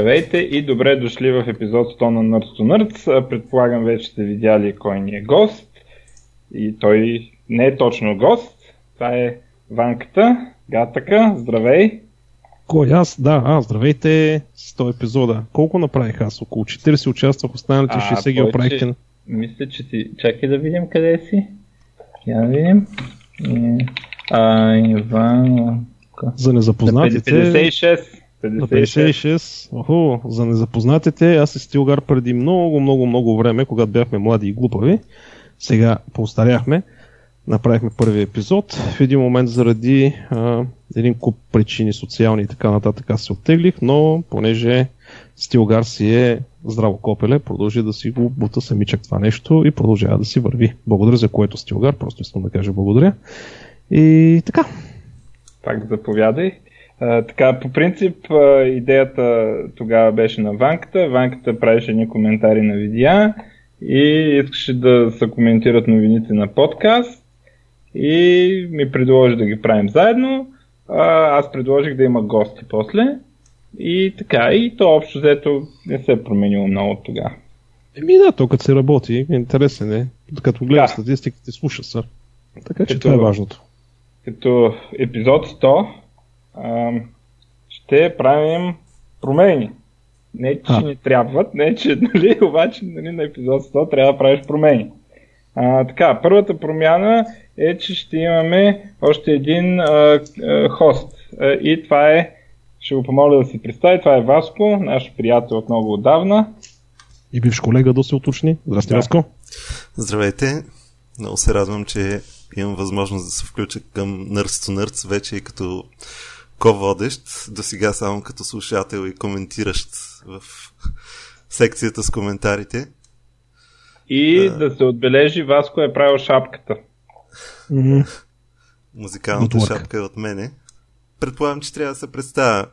Здравейте и добре дошли в епизод 100 на Nerds to Nerds. Предполагам вече сте видяли кой ни е гост. И той не е точно гост. Това е Ванката, Гатака. Здравей! Кой аз? Да, а, здравейте, 100 епизода. Колко направих аз? Около 40 участвах, останалите 60 ги оправихте. Мисля, че ти... Чакай да видим къде си. Я да видим. А, Иван... За незапознатите... 56. 56. На 56. Охо, за незапознатите, аз се Стилгар преди много, много, много време, когато бяхме млади и глупави. Сега поостаряхме. Направихме първи епизод. В един момент заради а, един куп причини, социални и така нататък, аз се оттеглих, но понеже Стилгар си е здраво копеле, продължи да си го бута самичък това нещо и продължава да си върви. Благодаря за което Стилгар, просто искам да кажа благодаря. И така. Пак заповядай. А, така, по принцип, а, идеята тогава беше на Ванката. Ванката правеше ни коментари на видеа и искаше да се коментират новините на подкаст и ми предложи да ги правим заедно. А, аз предложих да има гости после. И така, и то общо взето не се е променило много от тогава. Еми да, то като се работи, интересен е. Като гледа да. статистиките, слуша се. Така че като, това е важното. Като епизод 100 а, ще правим промени. Не, че а. ни трябват, не, че, нали, обаче нали, на епизод 100 трябва да правиш промени. А, така, първата промяна е, че ще имаме още един а, а, хост. А, и това е, ще го помоля да се представи, това е Васко, наш приятел от много отдавна. И бивш колега да се уточни. Здрасти, да. Васко. Здравейте. Много се радвам, че имам възможност да се включа към Nerds to Nerds вече и като ко-водещ, до сега само като слушател и коментиращ в секцията с коментарите. И а... да се отбележи, Васко е правил шапката. Mm-hmm. Музикалната шапка е от мене. Предполагам, че трябва да се представя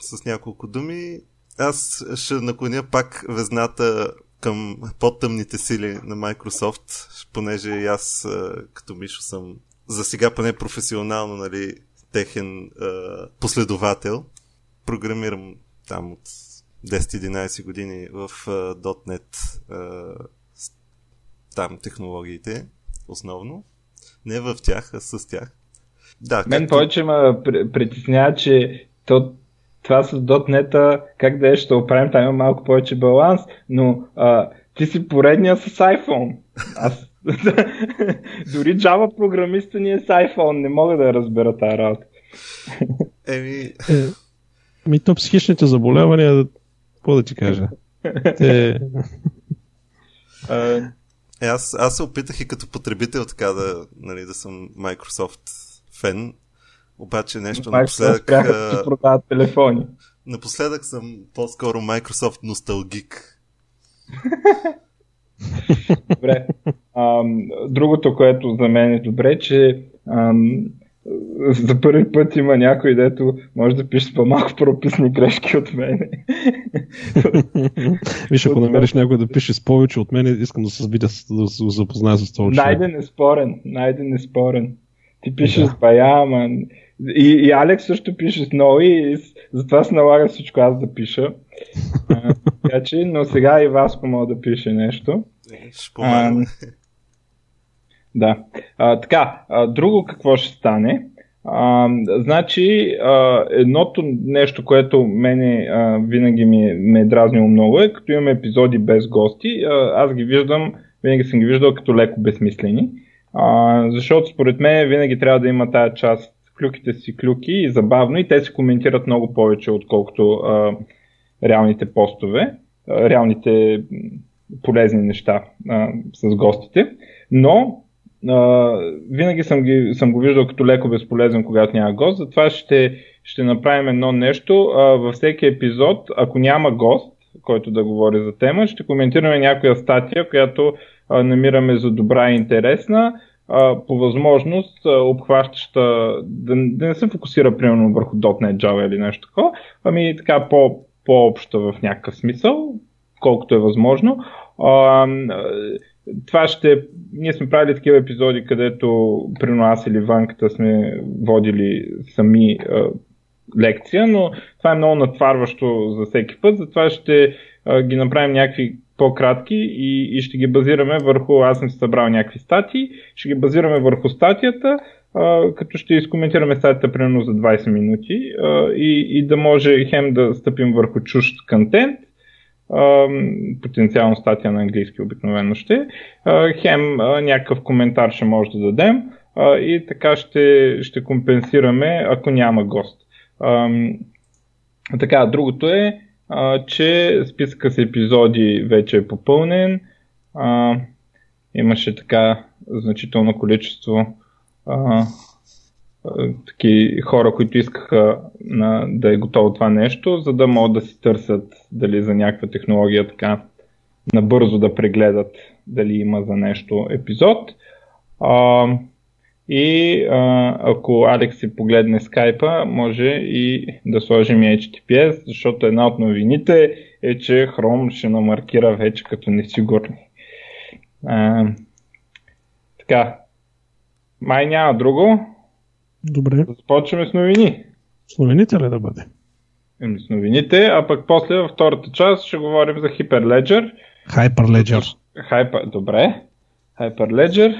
с няколко думи. Аз ще наклоня пак везната към по-тъмните сили на Microsoft, понеже и аз като Мишо съм за сега поне професионално нали, техен а, последовател. Програмирам там от 10-11 години в а, .NET а, там технологиите основно. Не в тях, а с тях. Да, Мен както... повече ме притеснява, че то, това с .NET, как да е, ще оправим, там има малко повече баланс, но а, ти си поредния с iPhone. Аз Дори Java програмиста ни е с iPhone, не мога да разбера тази работа. Еми... Е, ми то психичните заболявания, какво да ти кажа? Те... Е, аз, аз се опитах и като потребител така да, нали, да съм Microsoft фен, обаче нещо Microsoft напоследък... да продават телефони. Напоследък съм по-скоро Microsoft носталгик. добре. Ам, другото, което за мен е добре, че ам, за първи път има някой, дето може да пише по-малко прописни грешки от мен. Виж, ако намериш някой да пише с повече от мен, искам да се видя, да се запозная с това. Найден е спорен. Найден е спорен. Ти пишеш да. с бая, ама... И, и Алекс също пише с нови, и затова се налага всичко аз да пиша. а, така че, но сега и Васко мога да пише нещо. Е, да. А, така, а, друго какво ще стане? А, значи, а, едното нещо, което мене а, винаги ми, е, ме е дразнило много е, като имаме епизоди без гости, а, аз ги виждам, винаги съм ги виждал като леко безсмислени. А, защото според мен винаги трябва да има тая част, клюките си клюки и забавно и те се коментират много повече, отколкото а, реалните постове, а, реалните полезни неща а, с гостите. Но Винаги съм, ги, съм го виждал като леко безполезен, когато няма гост, затова ще, ще направим едно нещо. Във всеки епизод, ако няма гост, който да говори за тема, ще коментираме някоя статия, която намираме за добра и интересна, по възможност обхващаща, да, да не се фокусира примерно върху .NET Java или нещо такова, ами така по, по-обща в някакъв смисъл, колкото е възможно. Uh, това ще. Ние сме правили такива епизоди, където при нас или Ванката сме водили сами а, лекция, но това е много натварващо за всеки път, затова ще а, ги направим някакви по-кратки и, и ще ги базираме върху, аз съм събрал някакви статии, ще ги базираме върху статията, а, като ще изкоментираме статията примерно за 20 минути а, и, и да може хем да стъпим върху чужд контент, потенциално статия на английски обикновено ще, хем някакъв коментар ще може да дадем и така ще, ще компенсираме, ако няма гост. Така, другото е, че списъка с епизоди вече е попълнен. Имаше така значително количество таки хора, които искаха на, да е готово това нещо, за да могат да си търсят дали за някаква технология така набързо да прегледат дали има за нещо епизод. А, и а, ако Алекс си погледне скайпа, може и да сложим и HTTPS, защото една от новините е, че Chrome ще намаркира вече като несигурни. А, така, май няма друго. Добре. Започваме с новини. С новините ли да бъде? Еми с новините, а пък после във втората част ще говорим за Hyperledger. Hyperledger. Hyper, добре. Hyperledger.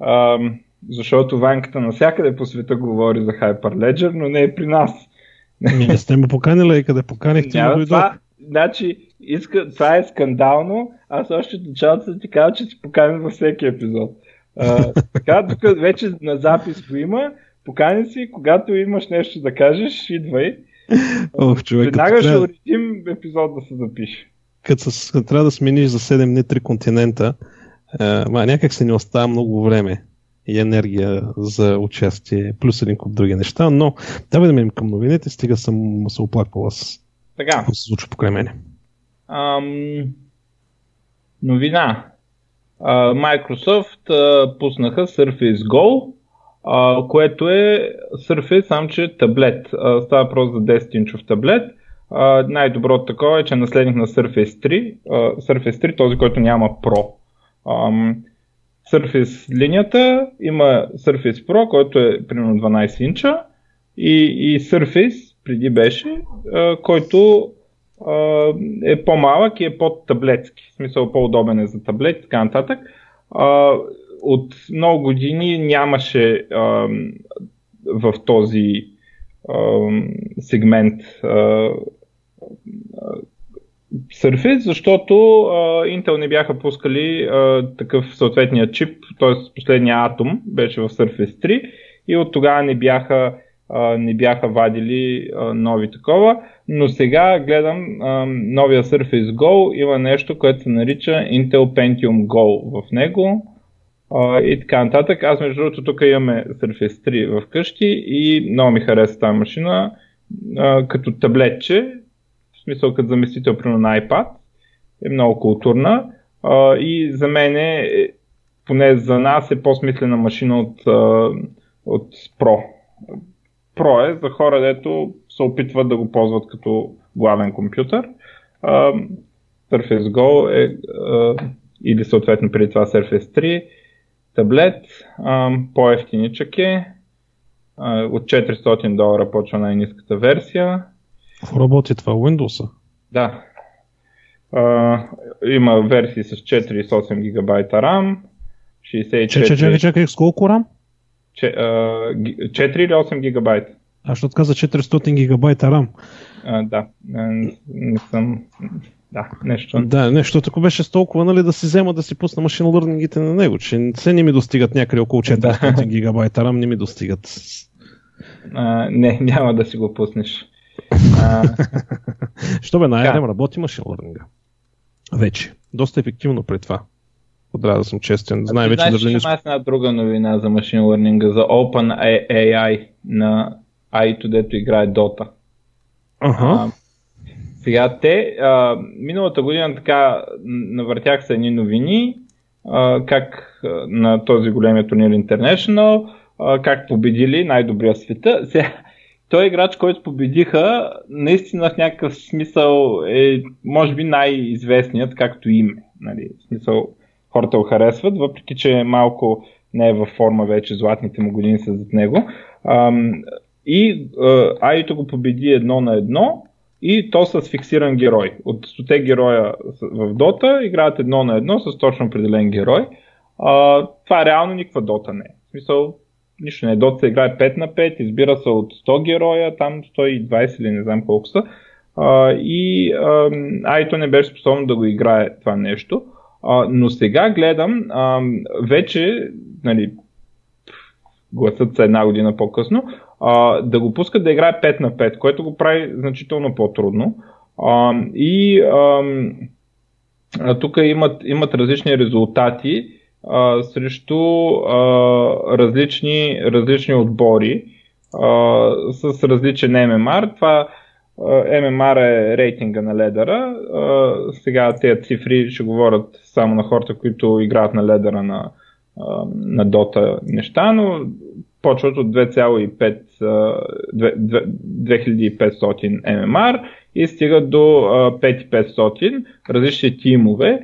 Ам, защото ванката навсякъде по света говори за Hyperledger, но не е при нас. Ми не сте ме поканили и къде поканихте Няма това, значи, иска, това е скандално. Аз още от началото ти казвам, че си поканим във всеки епизод. А, така, тук вече на запис го има. Покани си, когато имаш нещо да кажеш, идвай. Ох, човек, Веднага ще уредим епизод да се запише. Като, с, трябва да смениш за 7 дни 3 континента, а, ма, някак се ни остава много време и енергия за участие, плюс един куп други неща, но да минем към новините, стига съм се оплаквал с така. какво се случва покрай мене. Ам, новина. А, Microsoft а, пуснаха Surface Go, което е Surface, сам че таблет. А, става въпрос за 10-инчов таблет. А, най-доброто такова е, че е наследник на Surface 3. А, Surface 3, този, който няма Pro. Ам, Surface линията, има Surface Pro, който е примерно 12 инча и, и Surface преди беше, а, който а, е по-малък и е по-таблетски, в смисъл по-удобен е за таблет и така нататък. А, от много години нямаше в този сегмент Surface, защото Intel не бяха пускали такъв съответния чип, т.е. последния атом беше в Surface 3 и от тогава не бяха, не бяха вадили нови такова, но сега гледам новия Surface Go, има нещо, което се нарича Intel Pentium Go в него uh, и така нататък. Аз между другото тук имаме Surface 3 в къщи и много ми харесва тази машина uh, като таблетче, смисъл като заместител примерно на iPad, е много културна а, и за мен е, поне за нас е по-смислена машина от, а, от Pro. Pro е за хора, дето се опитват да го ползват като главен компютър. А, Surface Go е а, или съответно преди това Surface 3 таблет, по-ефтиничък е, а, от 400 долара почва най-низката версия, Работи това Windows? Да. А, има версии с 4 и 8 ГБ RAM, 64... Чакай, чакай, чакай, с колко RAM? 4 или 8 ГБ. А що каза 400 ГБ RAM? А, да, не, не съм... Да, нещо. Да, нещо ако беше с толкова, нали, да си взема да си пусна машин лърнингите на него, че се не ми достигат някъде около 400 да. ГБ RAM, не ми достигат. А, не, няма да си го пуснеш. Що бе, най-рем работи машин лърнинга. Вече. Доста ефективно при това. Трябва да съм честен. Знае вече да Има една друга новина за машин лърнинга, за Open AI на AI, дето играе Dota. Ага. А, сега те, а, миналата година така навъртях се едни новини, а, как на този големия турнир International, а, как победили най-добрия света. Сега, той е играч, който победиха, наистина в някакъв смисъл е, може би, най-известният, както име. Нали? В смисъл, хората го харесват, въпреки че малко не е във форма вече, златните му години са зад него. Ам, и Айто го победи едно на едно и то с фиксиран герой. От 100 героя в Дота играят едно на едно с точно определен герой. А, това реално никаква Дота не е. В смисъл, нищо не е. Дота се играе 5 на 5, избира се от 100 героя, там 120 или не знам колко са. А, и Айто не беше способно да го играе това нещо. А, но сега гледам, а, вече, нали, гласът са една година по-късно, а, да го пускат да играе 5 на 5, което го прави значително по-трудно. А, и а, тук имат, имат различни резултати а, срещу а, различни, различни отбори а, с различен MMR. Това MMR е рейтинга на ледера. А, сега тези цифри ще говорят само на хората, които играят на ледера на, на Дота неща, но почват от 2,5 2500 MMR и стигат до 5500 различни тимове.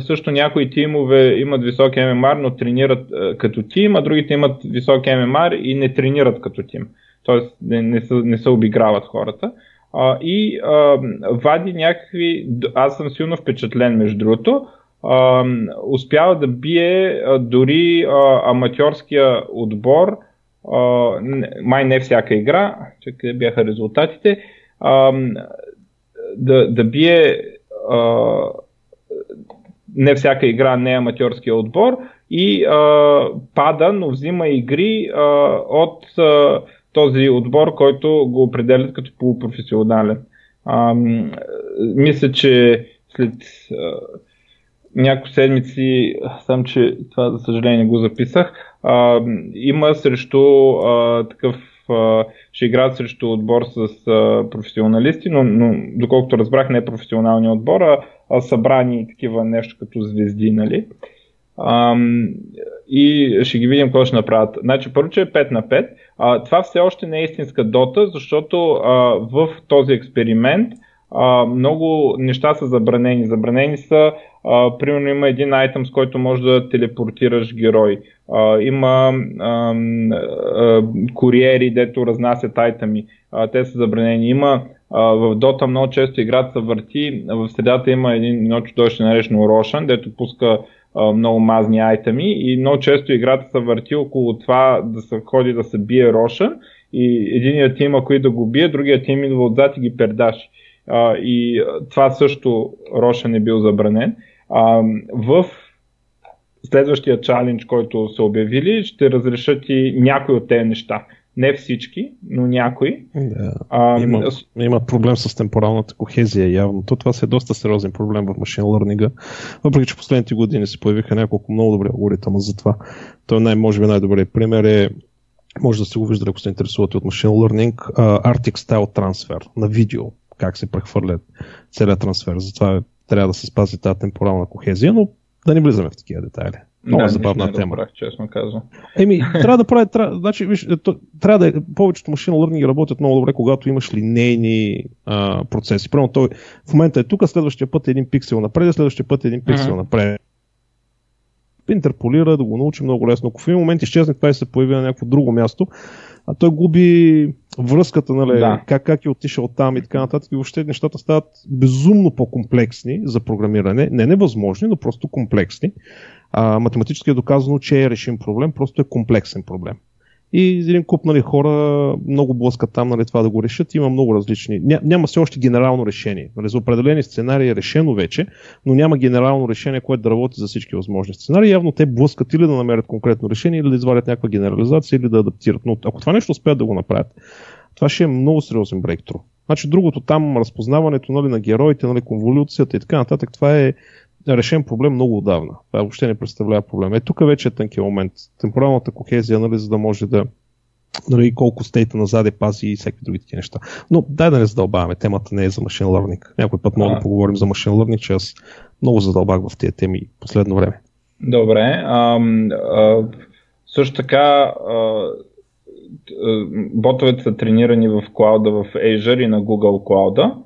също някои тимове имат висок MMR, но тренират като тим, а другите имат висок MMR и не тренират като тим. Тоест не, не, се, не се обиграват хората. И вади някакви. Аз съм силно впечатлен, между другото успява да бие дори аматьорския отбор, май не всяка игра, че къде бяха резултатите, да, да бие не всяка игра, не аматьорския отбор и а, пада, но взима игри от този отбор, който го определят като полупрофесионален. А, мисля, че след няколко седмици, сам, че това за съжаление го записах, а, има срещу а, такъв а, ще играят срещу отбор с а, професионалисти, но, но доколкото разбрах не е професионалния отбор, а, а събрани такива нещо като звезди, нали? А, и ще ги видим какво ще направят. Значи първо, че е 5 на 5. А, това все още не е истинска дота, защото а, в този експеримент а, много неща са забранени. Забранени са, примерно има един айтъм, с който можеш да телепортираш герой. А, има а, а, куриери, дето разнасят айтъми. А, те са забранени. Има в Dota много често играта се върти. В средата има един много чудовище наречено Рошан, дето пуска а, много мазни айтъми и много често играта се върти около това да се ходи да се бие Рошан и единият тим, ако и да го бие, другият тим идва отзад и ги пердаши а, и това също Роша не бил забранен. А, в следващия чалендж, който са обявили, ще разрешат и някои от тези неща. Не всички, но някои. Да. А, има, има проблем с темпоралната кохезия явно. То това се е доста сериозен проблем в машин learning Въпреки, че последните години се появиха няколко много добри алгоритъма за това. Той най- може би най-добрият пример е може да се го виждате, ако се интересувате от машин learning, uh, Arctic Style Transfer на видео как се прехвърлят целият трансфер. Затова трябва да се спази тази темпорална кохезия, но да не влизаме в такива детайли. Много да, забавна тема. Да честно казвам. Еми, трябва да прави, трябва, значи, виж, то, трябва да е, повечето машина learning работят много добре, когато имаш линейни а, процеси. Примерно той в момента е тук, следващия път е един пиксел напред, следващия път е един пиксел uh-huh. напред. Интерполира, да го научи много лесно. Ако в един момент изчезне това и се появи на някакво друго място, а той губи връзката, нали, да. как, как е отишъл там и така нататък. И въобще нещата стават безумно по-комплексни за програмиране. Не невъзможни, но просто комплексни. А, математически е доказано, че е решим проблем, просто е комплексен проблем. И един куп нали, хора много блъскат там нали, това да го решат. Има много различни. Ня, няма все още генерално решение. Нали, за определени сценарии е решено вече, но няма генерално решение, което да работи за всички възможни сценарии. Явно те блъскат или да намерят конкретно решение, или да извадят някаква генерализация, или да адаптират. Но ако това нещо успеят да го направят, това ще е много сериозен брейктру. Значи другото там, разпознаването нали, на героите, нали, конволюцията и така нататък, това е решен проблем много отдавна. Това въобще не представлява проблем. Е, тук вече е тънкият момент. Темпоралната кохезия, нали, за да може да нали, колко стейта назад е пази и всеки други такива неща. Но дай да не задълбаваме. Темата не е за машин learning. Някой път мога да поговорим за машин learning, че аз много задълбах в тези теми последно време. Добре. А, а, също така а, ботовете са тренирани в клауда в Azure и на Google Cloud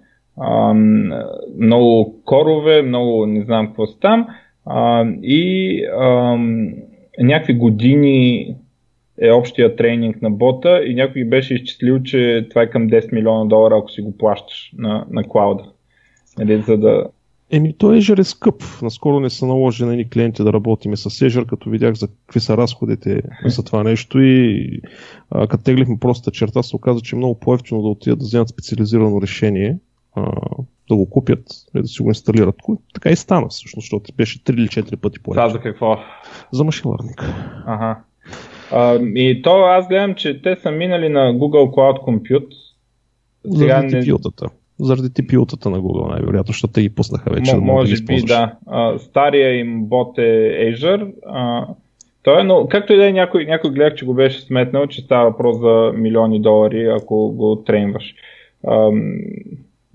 много корове, много не знам какво са там а, и а, някакви години е общия тренинг на бота и някой беше изчислил, че това е към 10 милиона долара, ако си го плащаш на, на клауда. Нали, за да... Еми, той Azure е скъп. Наскоро не са наложили на ни клиенти да работиме с Azure, като видях за какви са разходите за това нещо и а, като теглихме простата черта, се оказа, че е много по-ефтино да отидат да вземат специализирано решение, а, да го купят, да си го инсталират. Така и стана всъщност, защото беше 3 или 4 пъти по Това за какво? За машин learning. Ага. А, и то аз гледам, че те са минали на Google Cloud Compute. Сега Заради не... TPU-тата. Заради TPU-тата на Google, най-вероятно, защото те ги пуснаха вече. М- да може би, да. А, стария им бот е Azure. А, той е, но както и да е, някой, някой гледах, че го беше сметнал, че става въпрос за милиони долари, ако го тренваш. А,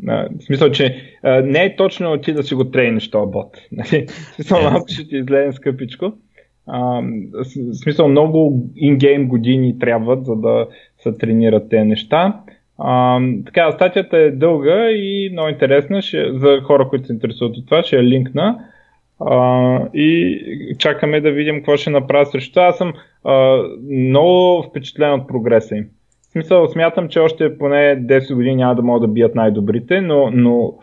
в смисъл, че а, не е точно ти да си го трениш този бот. Нали? В смисъл, малко ще ти излезе скъпичко. А, в смисъл, много ингейм години трябват, за да се тренират тези неща. А, така, статията е дълга и много интересна ще, за хора, които се интересуват от това. Ще я линкна. А, и чакаме да видим какво ще направя срещу това. Аз съм а, много впечатлен от прогреса им. Смисъл, смятам, че още поне 10 години няма да могат да бият най-добрите, но, но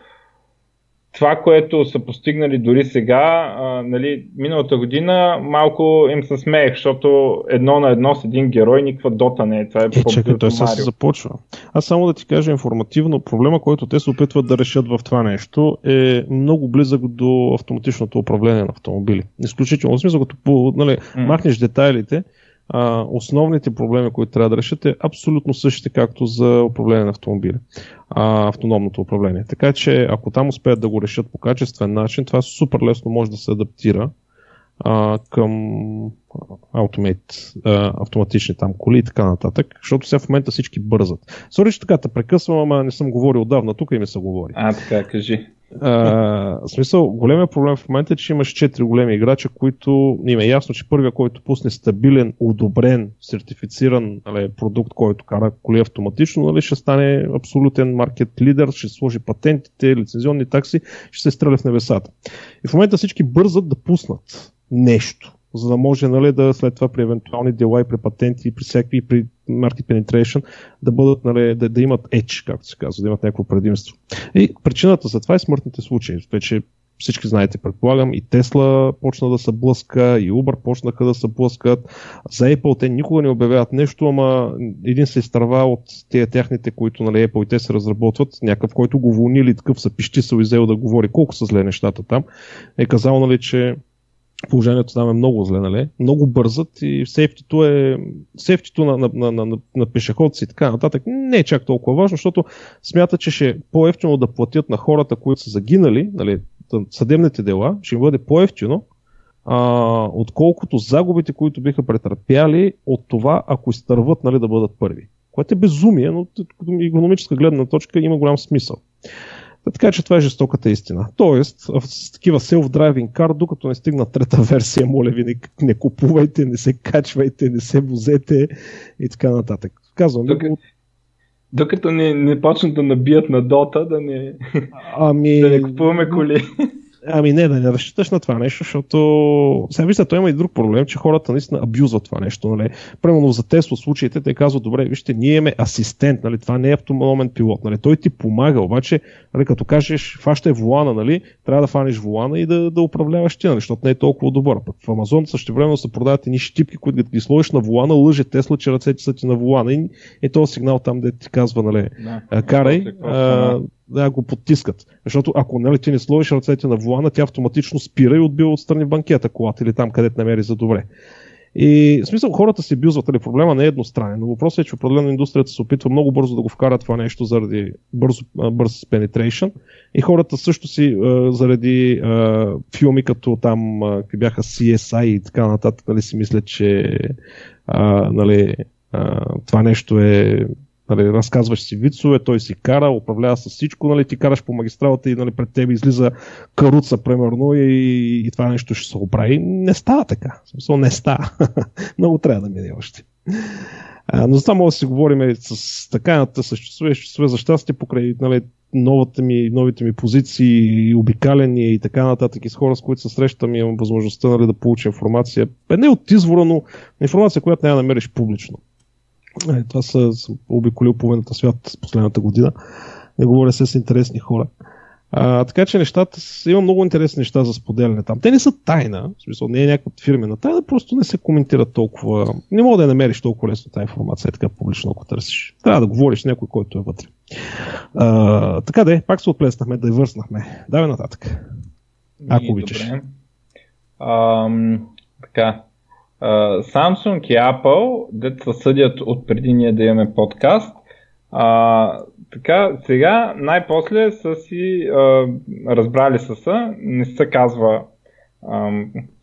това, което са постигнали дори сега, а, нали, миналата година малко им се смеех, защото едно на едно с един герой никаква дота не е. Това е, е чакай, той сега се започва. Аз само да ти кажа информативно, проблема, който те се опитват да решат в това нещо е много близък до автоматичното управление на автомобили. Изключително. В смисъл, като нали, mm. махнеш детайлите, а, основните проблеми, които трябва да решат е абсолютно същите, както за управление на автомобили. А, автономното управление. Така че, ако там успеят да го решат по качествен начин, това супер лесно може да се адаптира а, към automate, а, автоматични там коли и така нататък, защото сега в момента всички бързат. Сори, че така те прекъсвам, ама не съм говорил отдавна, тук и ми се говори. А, така, кажи. А, смисъл, големия проблем в момента е, че имаш 4 големи играча, които им е ясно, че първия, който пусне стабилен, одобрен, сертифициран нали, продукт, който кара коли автоматично, нали, ще стане абсолютен маркет лидер, ще сложи патентите, лицензионни такси, ще се стреля в небесата. И в момента всички бързат да пуснат нещо за да може нали, да след това при евентуални дела и при патенти, и при всякакви, при market penetration, да бъдат, нали, да, да имат edge, както се казва, да имат някакво предимство. И причината за това е смъртните случаи. Вече всички знаете, предполагам, и Тесла почна да се блъска, и Uber почнаха да се блъскат. За Apple те никога не обявяват нещо, ама един се изтърва от тези тяхните, които нали, Apple и те се разработват, някакъв, който го вълнили такъв са пищи, се изел да говори колко са зле нещата там, е казал, нали, че положението там е много зле, нали? Много бързат и сейфтито е сейфтито на, на, на, на, на пешеходци и така нататък не е чак толкова важно, защото смята, че ще е по-ефтино да платят на хората, които са загинали, нали, съдебните дела, ще им бъде по-ефтино, а, отколкото загубите, които биха претърпяли от това, ако изтърват нали, да бъдат първи. Което е безумие, но от економическа гледна точка има голям смисъл. Така че това е жестоката истина. Тоест, с такива self-driving car, докато не стигна трета версия, моля ви, не, не купувайте, не се качвайте, не се возете и така нататък. Казвам Док... го... Докато не, не почнат да набият на дота, да не, ами... да не купуваме коли. Ами не, да не разчиташ на това нещо, защото сега вижте, той има и друг проблем, че хората наистина абюзват това нещо. Нали. Примерно за Тесла случаите те казват, добре, вижте, ние имаме асистент, нали, това не е автономен пилот, нали, той ти помага, обаче, нали, като кажеш, фаща е вулана, нали, трябва да фанеш вулана и да, да управляваш ти, нали, защото не е толкова добър. Пък в Амазон също време се продават едни щипки, които ги сложиш на вулана, лъже Тесла, че ръцете са ти на вулана. И е този сигнал там, де ти казва, нали, да, карай, а, да го потискат. Защото ако нали, ти не сложиш ръцете на вулана, тя автоматично спира и отбива отстрани банкета колата или там, където намери за добре. И в смисъл хората се билзват, нали, проблема не е едностранен, но въпросът е, че определено индустрията се опитва много бързо да го вкара това нещо заради бързо, бърз penetration и хората също си заради а, филми като там какви бяха CSI и така нататък, нали, си мислят, че а, нали, а, това нещо е Нали, разказваш си вицове, той си кара, управлява с всичко, нали, ти караш по магистралата и нали, пред теб излиза каруца, примерно, и, и това нещо ще се оправи. Не става така. В смисъл не става. Много трябва да мине още. А, но за това може да си говорим с така съществува, съществува за щастие покрай нали, новата ми, новите ми позиции, обикалени и така нататък и с хора, с които се срещам и имам възможността нали, да получа информация. Е, не от извора, но информация, която няма да намериш публично. Е, това са, обиколил половината свят с последната година. Не говоря се с интересни хора. А, така че нещата, има много интересни неща за споделяне там. Те не са тайна, в смисъл не е някаква фирмена тайна, просто не се коментира толкова. Не мога да я намериш толкова лесно тази информация, е така публично, ако търсиш. Трябва да говориш с някой, който е вътре. А, така де, пак се отплеснахме, да върснахме. Давай нататък. Ако обичаш. така. Samsung и Apple, деца съдят от преди ние да имаме подкаст, uh, така, сега най-после са си а, разбрали са се, не се казва а,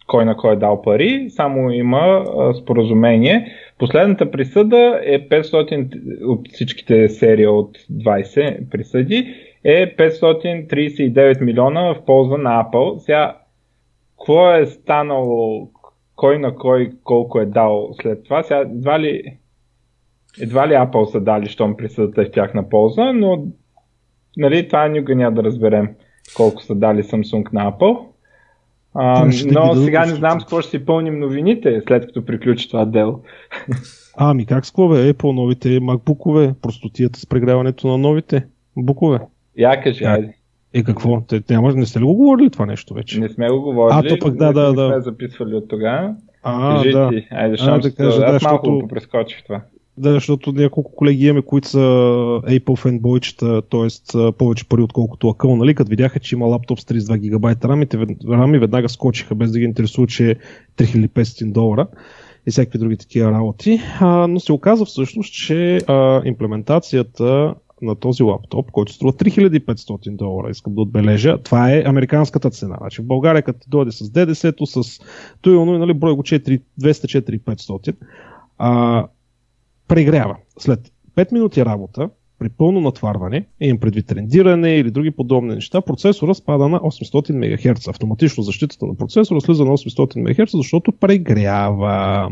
кой на кой е дал пари, само има а, споразумение. Последната присъда е 500 от всичките серии от 20 присъди е 539 милиона в полза на Apple. Сега, какво е станало, кой на кой колко е дал след това? Сега, едва ли едва ли Apple са дали, щом присъдата е в тяхна полза, но нали, това никога няма да разберем колко са дали Samsung на Apple. А, но сега не знам с какво ще си пълним новините, след като приключи това дело. Ами как с бе? Apple новите MacBook-ове, простотията с прегряването на новите букове. Я кажи, айде. Е, какво? Те, няма, не сте ли го говорили това нещо вече? Не сме го говорили. А, то пък да, да, да. Не сме записвали от тогава. А, Кажи да. ти. Айде, а, да кажа, аз да, малко защото... прескочих това. Да, защото няколко колеги имаме, които са Apple фенбойчета, т.е. повече пари отколкото акъл, нали? Като видяха, че има лаптоп с 32 гигабайта рамите, рами веднага скочиха, без да ги интересува, че е 3500 долара и всякакви други такива работи. А, но се оказа всъщност, че а, имплементацията на този лаптоп, който струва 3500 долара, искам да отбележа, това е американската цена. Значи в България, като дойде с ДДС-то, с той, нали, брой го 200-4500, а, прегрява. След 5 минути работа, при пълно натварване, имам предвид рендиране или други подобни неща, процесора спада на 800 МГц. Автоматично защитата на процесора слиза на 800 МГц, защото прегрява.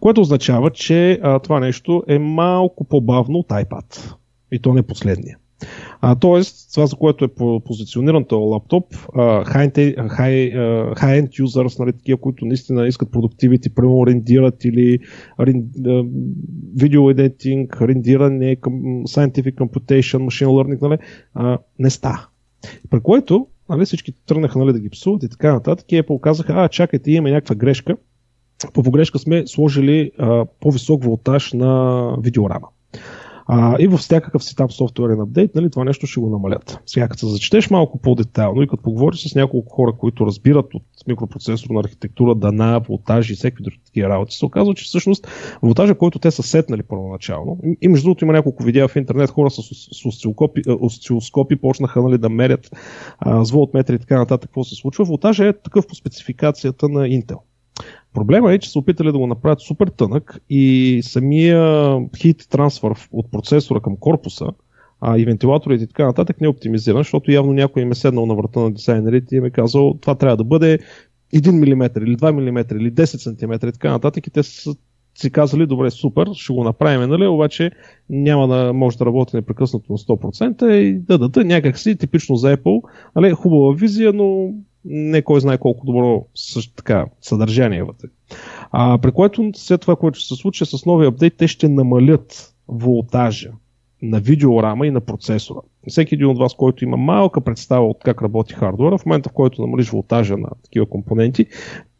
Което означава, че а, това нещо е малко по-бавно от iPad. И то не последния. А, тоест, това за което е позициониран този лаптоп, high-end users, нали, такива, които наистина искат продуктивити, примерно рендират или видео editing, рендиране, scientific computation, machine learning, нали, не ста. При което нали, всички тръгнаха нали, да ги псуват и така нататък и Apple казаха, а чакайте, имаме някаква грешка. По погрешка сме сложили а, по-висок волтаж на видеорама. А, и във всякакъв си там софтуерен апдейт, нали, това нещо ще го намалят. Сега, като се зачетеш малко по-детайлно и като поговориш с няколко хора, които разбират от микропроцесорна архитектура, дана, волтажи и всеки други такива работи, се оказва, че всъщност волтажа, който те са сетнали първоначално, и между другото има няколко видеа в интернет, хора с, с осцилоскопи, осцилоскопи почнаха нали, да мерят волтметри и така нататък какво се случва. Волтажа е такъв по спецификацията на Intel. Проблема е, че са опитали да го направят супер тънък и самия хит трансфер от процесора към корпуса, а и вентилаторите и така нататък не е оптимизиран, защото явно някой им е седнал на врата на дизайнерите и им е казал, това трябва да бъде 1 мм или 2 мм или 10 см и така нататък и те са си казали, добре, супер, ще го направим, нали, обаче няма да може да работи непрекъснато на 100% и да дадат някакси, типично за Apple, нали, хубава визия, но не кой знае колко добро също така съдържание вътре. А, при което след това, което ще се случи с новия апдейт, те ще намалят волтажа на видеорама и на процесора. Всеки един от вас, който има малка представа от как работи хардуера, в момента в който намалиш волтажа на такива компоненти,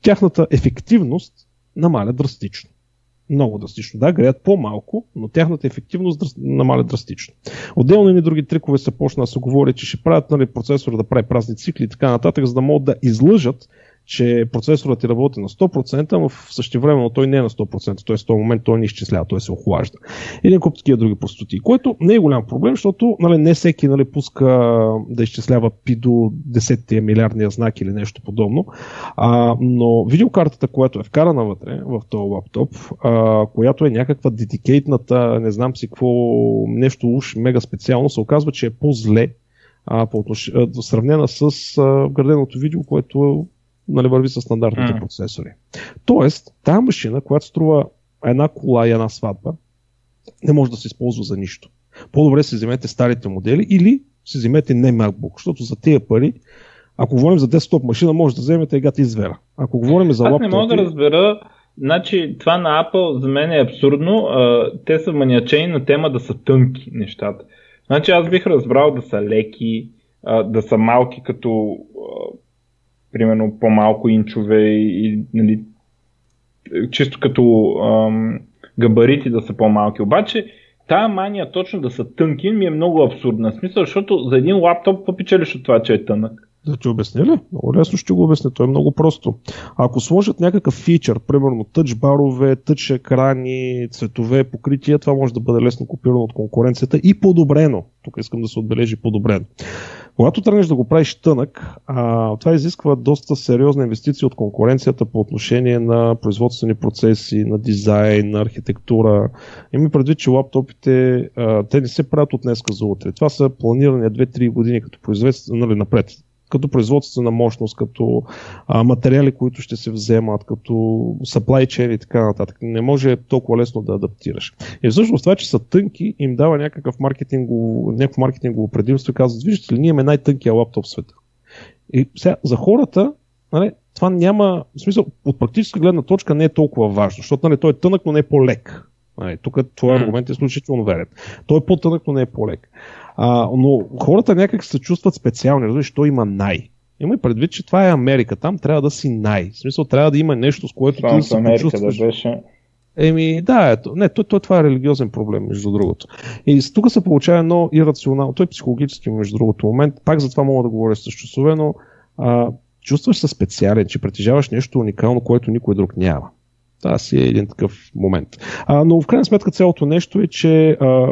тяхната ефективност намаля драстично много драстично. Да, греят по-малко, но тяхната ефективност намаля драстично. Отделно и други трикове се почна да се говори, че ще правят нали, процесора да прави празни цикли и така нататък, за да могат да излъжат че процесорът ти работи на 100%, но в същевременно той не е на 100%, т.е. в този момент той не изчислява, той се охлажда. Един куп такива други простоти, което не е голям проблем, защото нали, не всеки нали, пуска да изчислява пи до 10 милиардния знак или нещо подобно, а, но видеокартата, която е вкарана вътре в този лаптоп, а, която е някаква дедикейтната, не знам си какво, нещо уж мега специално, се оказва, че е по-зле а, по отнош... сравнена с а, граденото видео, което нали, върви с стандартните mm. процесори. Тоест, тази машина, която струва една кола и една сватба, не може да се използва за нищо. По-добре си вземете старите модели или си вземете не MacBook, защото за тези пари, ако говорим за десктоп машина, може да вземете егата и звера. Ако говорим за лаптоп... Аз не мога да разбера, значи това на Apple за мен е абсурдно. А, те са маниачени на тема да са тънки нещата. Значи аз бих разбрал да са леки, а, да са малки като а, примерно по-малко инчове и, нали, чисто като ам, габарити да са по-малки. Обаче тая мания точно да са тънки ми е много абсурдна. Смисъл, защото за един лаптоп какво от това, че е тънък? Да ти обясня ли? Много лесно ще го обясня. То е много просто. Ако сложат някакъв фичър, примерно тъч барове, тъч екрани, цветове, покрития, това може да бъде лесно копирано от конкуренцията и подобрено. Тук искам да се отбележи подобрено. Когато тръгнеш да го правиш тънък, а, това изисква доста сериозна инвестиция от конкуренцията по отношение на производствени процеси, на дизайн, на архитектура. Има предвид, че лаптопите, а, те не се правят от днеска за утре. Това са планирани 2-3 години като производство, нали, напред като производствена мощност, като а, материали, които ще се вземат, като supply chain и така нататък. Не може толкова лесно да адаптираш. И всъщност това, че са тънки, им дава някакъв маркетингово, някакво маркетингово предимство и казват, виждате ли, ние имаме най-тънкия лаптоп в света. И сега, за хората, нали, това няма, в смисъл, от практическа гледна точка не е толкова важно, защото нали, той е тънък, но не е по-лек. Нали, тук твой аргумент е изключително верен. Той е по-тънък, но не е по-лек. А, но хората някак се чувстват специални, разбираш, то има най. Има и предвид, че това е Америка. Там трябва да си най. В смисъл, трябва да има нещо, с което ти да се Америка почувстваш. Да беше. Еми, да, ето. Не, то, то, това е религиозен проблем, между другото. И тук се получава едно ирационално, той е психологически, между другото момент, пак за това мога да говоря с часове, но а, чувстваш се специален, че притежаваш нещо уникално, което никой друг няма. Това си е един такъв момент. А, но в крайна сметка цялото нещо е, че а,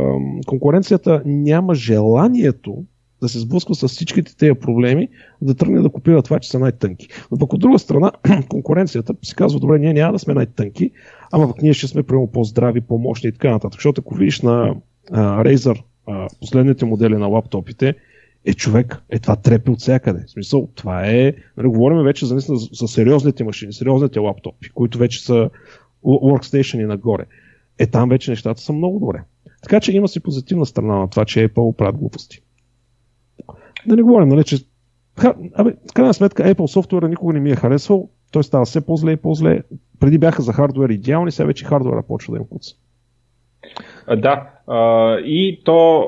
конкуренцията няма желанието да се сблъсква с всичките тези проблеми, да тръгне да копира това, че са най-тънки. Но пък от друга страна, конкуренцията си казва, добре, ние няма да сме най-тънки, ама пък ние ще сме прямо по-здрави, по-мощни и така нататък. Защото ако видиш на а, Razer а, последните модели на лаптопите, е човек, е това трепи от всякъде. В смисъл, това е, нали, говорим вече за, за, за сериозните машини, сериозните лаптопи, които вече са workstation нагоре. Е, там вече нещата са много добре. Така че има си позитивна страна на това, че Apple правят глупости. Да не говорим, нали, че Абе, в крайна сметка Apple софтуера никога не ми е харесвал, той става все по-зле и по-зле. Преди бяха за хардвер идеални, сега вече хардвера почва да им куца. Да, и то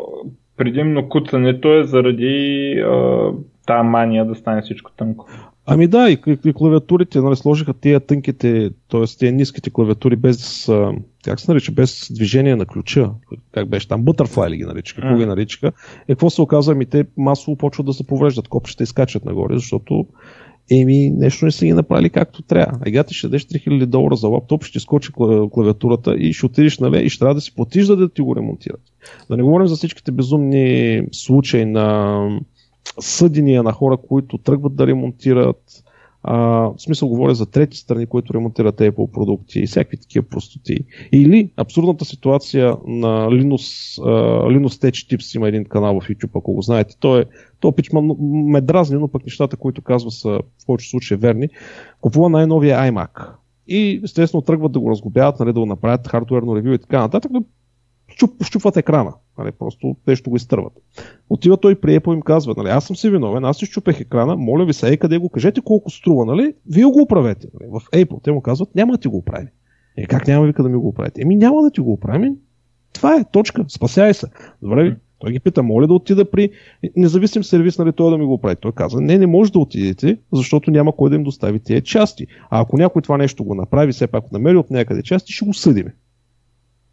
предимно куцането е заради а, тази мания да стане всичко тънко. Ами да, и, и, и клавиатурите нали, сложиха тия тънките, т.е. тия ниските клавиатури без, как се нарича, без движение на ключа, как беше там, Butterfly ли ги наричаха, какво ги наричаха. Е, какво се оказва, ми те масово почват да се повреждат, копчета изкачат нагоре, защото еми нещо не са ги направили както трябва. Ега ти ще дадеш 3000 долара за лаптоп, ще скочи клавиатурата и ще отидеш нали, и ще трябва да си платиш да, да ти го ремонтират. Да не говорим за всичките безумни случаи на съдения на хора, които тръгват да ремонтират. А, в смисъл говоря за трети страни, които ремонтират Apple продукти и всякакви такива простоти. Или абсурдната ситуация на Linux, uh, Linux Tech Tips има един канал в YouTube, ако го знаете. Той е то пичма ме дразни, но пък нещата, които казва са в повече случаи верни. Купува най-новия iMac. И естествено тръгват да го разглобяват, нали, да го направят хардуерно ревю и така нататък, да щупват екрана. Нали, просто нещо го изтърват. Отива той при Apple им казва, нали, аз съм си виновен, аз си щупех екрана, моля ви се, ей къде го кажете колко струва, нали? Вие го оправете. Нали? В Apple те му казват, няма да ти го оправи. Е, как няма вика да ми го оправите? Еми няма да ти го оправим. Това е точка. Спасяй се. Добре, той ги пита, моля да отида при независим сервис, нали, той да ми го прави. Той каза, не, не може да отидете, защото няма кой да им достави тези части. А ако някой това нещо го направи, все пак намери от някъде части, ще го съдиме.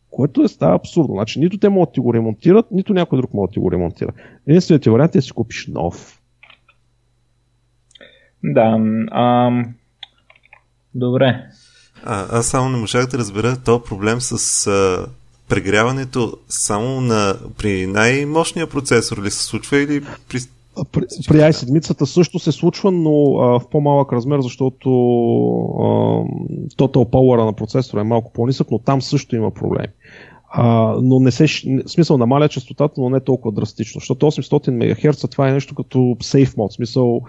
Което е става абсурдно. Значи нито те могат да ти го ремонтират, нито някой друг може да ти го ремонтира. Единственият вариант е да си купиш нов. Да, ам... добре. А, аз само не можах да разбера този проблем с а, прегряването само на, при най-мощния процесор ли се случва или при при, при i7 също се случва, но а, в по-малък размер, защото а, total power на процесора е малко по-нисък, но там също има проблеми. А, но не се, в смисъл намаля частотата, но не толкова драстично, защото 800 МГц това е нещо като safe mode, в смисъл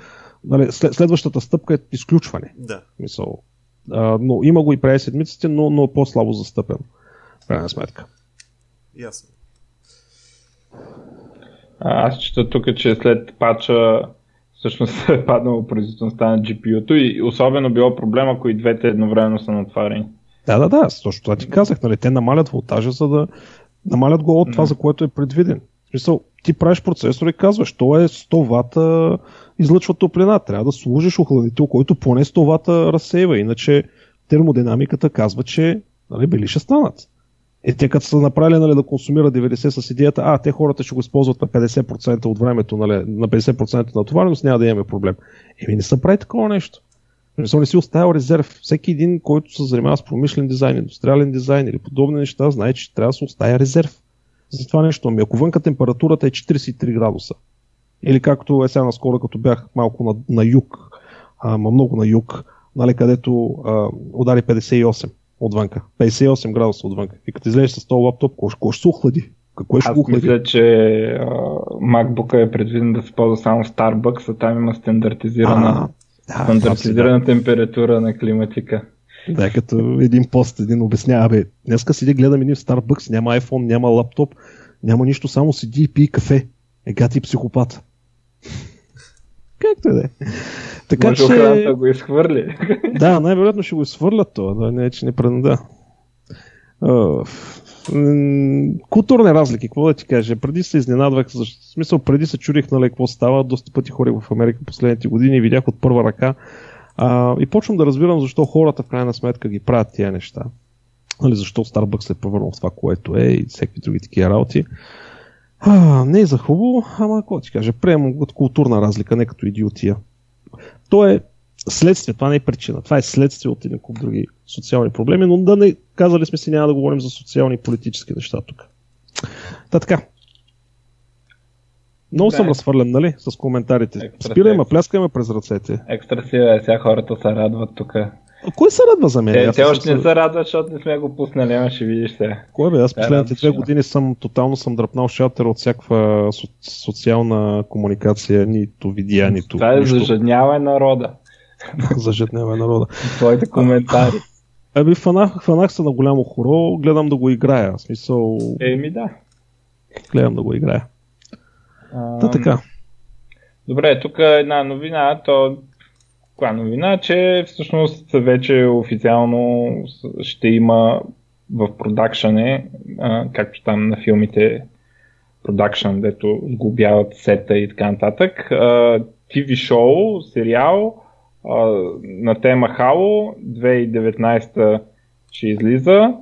нали, след, следващата стъпка е изключване. Да. Смисъл, а, но има го и при седмиците, но, но по-слабо застъпен. Крайна сметка. Ясно. Аз чета тук, че след пача всъщност е паднало производителността на GPU-то и особено било проблема, ако и двете едновременно са натварени. Да, да, да, точно това ти казах, нали, те намалят волтажа, за да намалят го от това, за което е предвиден. В смисъл, ти правиш процесор и казваш, то е 100 вата излъчва топлина, трябва да служиш охладител, който поне 100 вата разсейва, иначе термодинамиката казва, че нали, били ще станат. Е, те като са направили нали, да консумира 90 с идеята, а, те хората ще го използват на 50% от времето, нали, на 50% натовареност, няма да имаме проблем. Еми не са прави такова нещо. Не не си оставил резерв. Всеки един, който се занимава с промишлен дизайн, индустриален дизайн или подобни неща, знае, че трябва да се оставя резерв за това нещо. Ами ако вънка температурата е 43 градуса, или както е сега наскоро, като бях малко на, на юг, ама много на юг, нали, където а, удари 58 отвънка. 58 градуса отвънка. И като излезеш с този лаптоп, какво ще се охлади? Какво ще Аз го мисля, че а, MacBook е предвиден да се ползва само Starbucks, а там има стандартизирана, а, стандартизирана да, температура на климатика. Да, като един пост, един обяснява, бе, днеска седи гледам един в Starbucks, няма iPhone, няма лаптоп, няма нищо, само седи и пие кафе. Ега ти психопат. Както да е. Така Може че... го изхвърли. да, най-вероятно ще го изхвърлят това, да не че не преднада. Културни разлики, какво да ти кажа? Преди се изненадвах, в смисъл преди се чудих нали, какво става, доста пъти ходих в Америка последните години и видях от първа ръка а, и почвам да разбирам защо хората в крайна сметка ги правят тия неща. Нали, защо Starbucks се е превърнал в това, което е и всеки други такива работи. А, не е за хубаво, ама какво ти кажа, приемам от културна разлика, не като идиотия. То е следствие, това не е причина. Това е следствие от един куп други социални проблеми, но да не казали сме си няма да говорим за социални и политически неща тук. Та така. Много да. съм разхвърлен, нали, с коментарите. Спираме, пляскаме през ръцете. Екстра сила е, сега хората се радват тук. Кой се радва за мен? Те, те още не се радват, защото не сме го пуснали, ама ще видиш се. Кой бе? Аз последните две години съм тотално съм дръпнал шатер от всякаква со- социална комуникация, нито видеа, нито. Това е зажаднява народа. зажаднява народа. Твоите коментари. Аби фанах, фанах се на голямо хоро, гледам да го играя. В смисъл... Еми да. Гледам да го играя. А, Та така. Добре, тук е една новина, то каква новина, че всъщност вече официално ще има в продакшане, както там на филмите продакшн, дето сглобяват сета и така нататък, TV шоу, сериал на тема Halo 2019 ще излиза.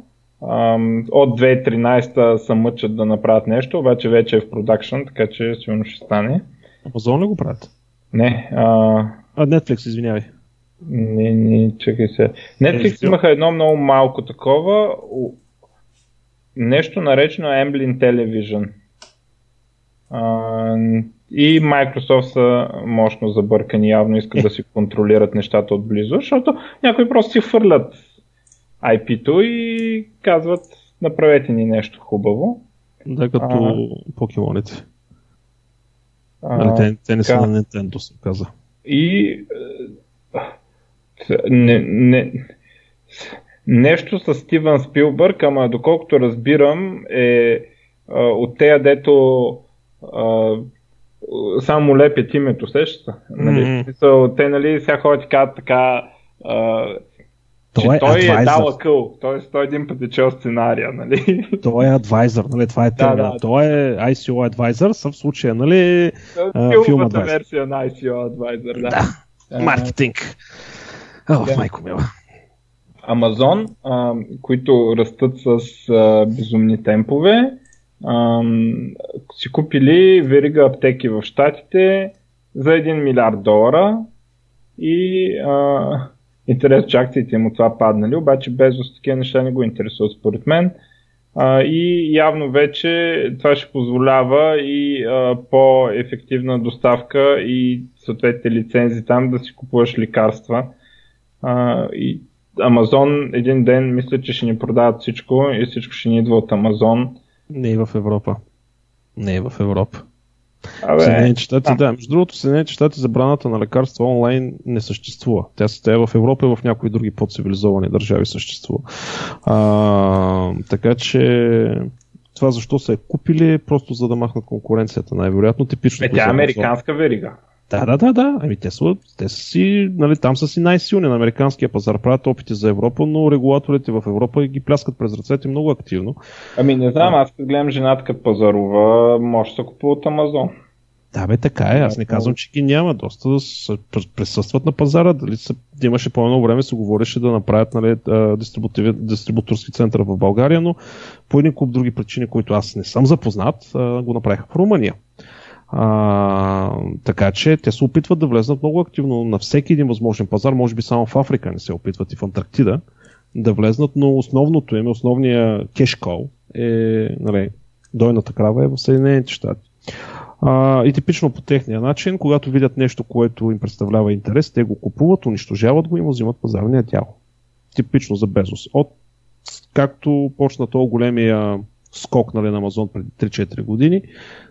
От 2013 се мъчат да направят нещо, обаче вече е в продакшн, така че сигурно ще стане. Амазон ли го правят? Не. А, а Netflix, извинявай. Не, не, чакай се. Netflix е, имаха едно много малко такова, нещо наречено Amblin Television. А, и Microsoft са мощно забъркани, явно искат да си контролират нещата отблизо, защото някои просто си хвърлят IP-то и казват направете ни нещо хубаво. Да, като покемоните. Те, те не са на Nintendo, се каза. И не, не, нещо с Стивън Спилбърг, ама доколкото разбирам, е а, от тея, дето а, само лепят името, сеща нали? Mm-hmm. Те, нали, сега ходят така, а, той, че е, той е дал акъл, т.е. той един път е чел сценария, нали? Той е адвайзър, нали? Това е термин. Да, да. Той е ICO адвайзър, в случая, нали? Филмата версия на ICO адвайзър, да. да. Маркетинг. О, да. майко мила. Амазон, а, които растат с а, безумни темпове, а, си купили верига аптеки в Штатите за 1 милиард долара и а, интерес, че акциите им това паднали, обаче без такива неща не го интересуват според мен. А, и явно вече това ще позволява и а, по-ефективна доставка и съответните лицензи там да си купуваш лекарства. А, и Амазон един ден мисля, че ще ни продават всичко и всичко ще ни идва от Амазон. Не и в Европа. Не и в Европа. Съединените щати, да. Между другото, Съединените щати забраната на лекарства онлайн не съществува. Тя се тя в Европа и в някои други по-цивилизовани държави съществува. А, така че това защо са е купили, просто за да махнат конкуренцията, най-вероятно. Типично. Е, тя е американска верига. Да, да, да, да. Ами те са, те са си, нали, там са си най-силни на американския пазар. Правят опити за Европа, но регулаторите в Европа ги пляскат през ръцете много активно. Ами не знам, аз като гледам жената като пазарува, може да се купува от Амазон. Да, бе, така е. Аз не казвам, че ги няма. Доста присъстват на пазара. Дали са, имаше по едно време, се говореше да направят нали, дистрибуторски център в България, но по един куп други причини, които аз не съм запознат, го направиха в Румъния. А, така че те се опитват да влезнат много активно на всеки един възможен пазар, може би само в Африка не се опитват и в Антарктида да влезнат, но основното им, основния кешкол е, нали, дойната крава е в Съединените щати. А, и типично по техния начин, когато видят нещо, което им представлява интерес, те го купуват, унищожават го и му взимат пазарния дял. Типично за Безос. От както почна то големия скок нали, на Амазон преди 3-4 години.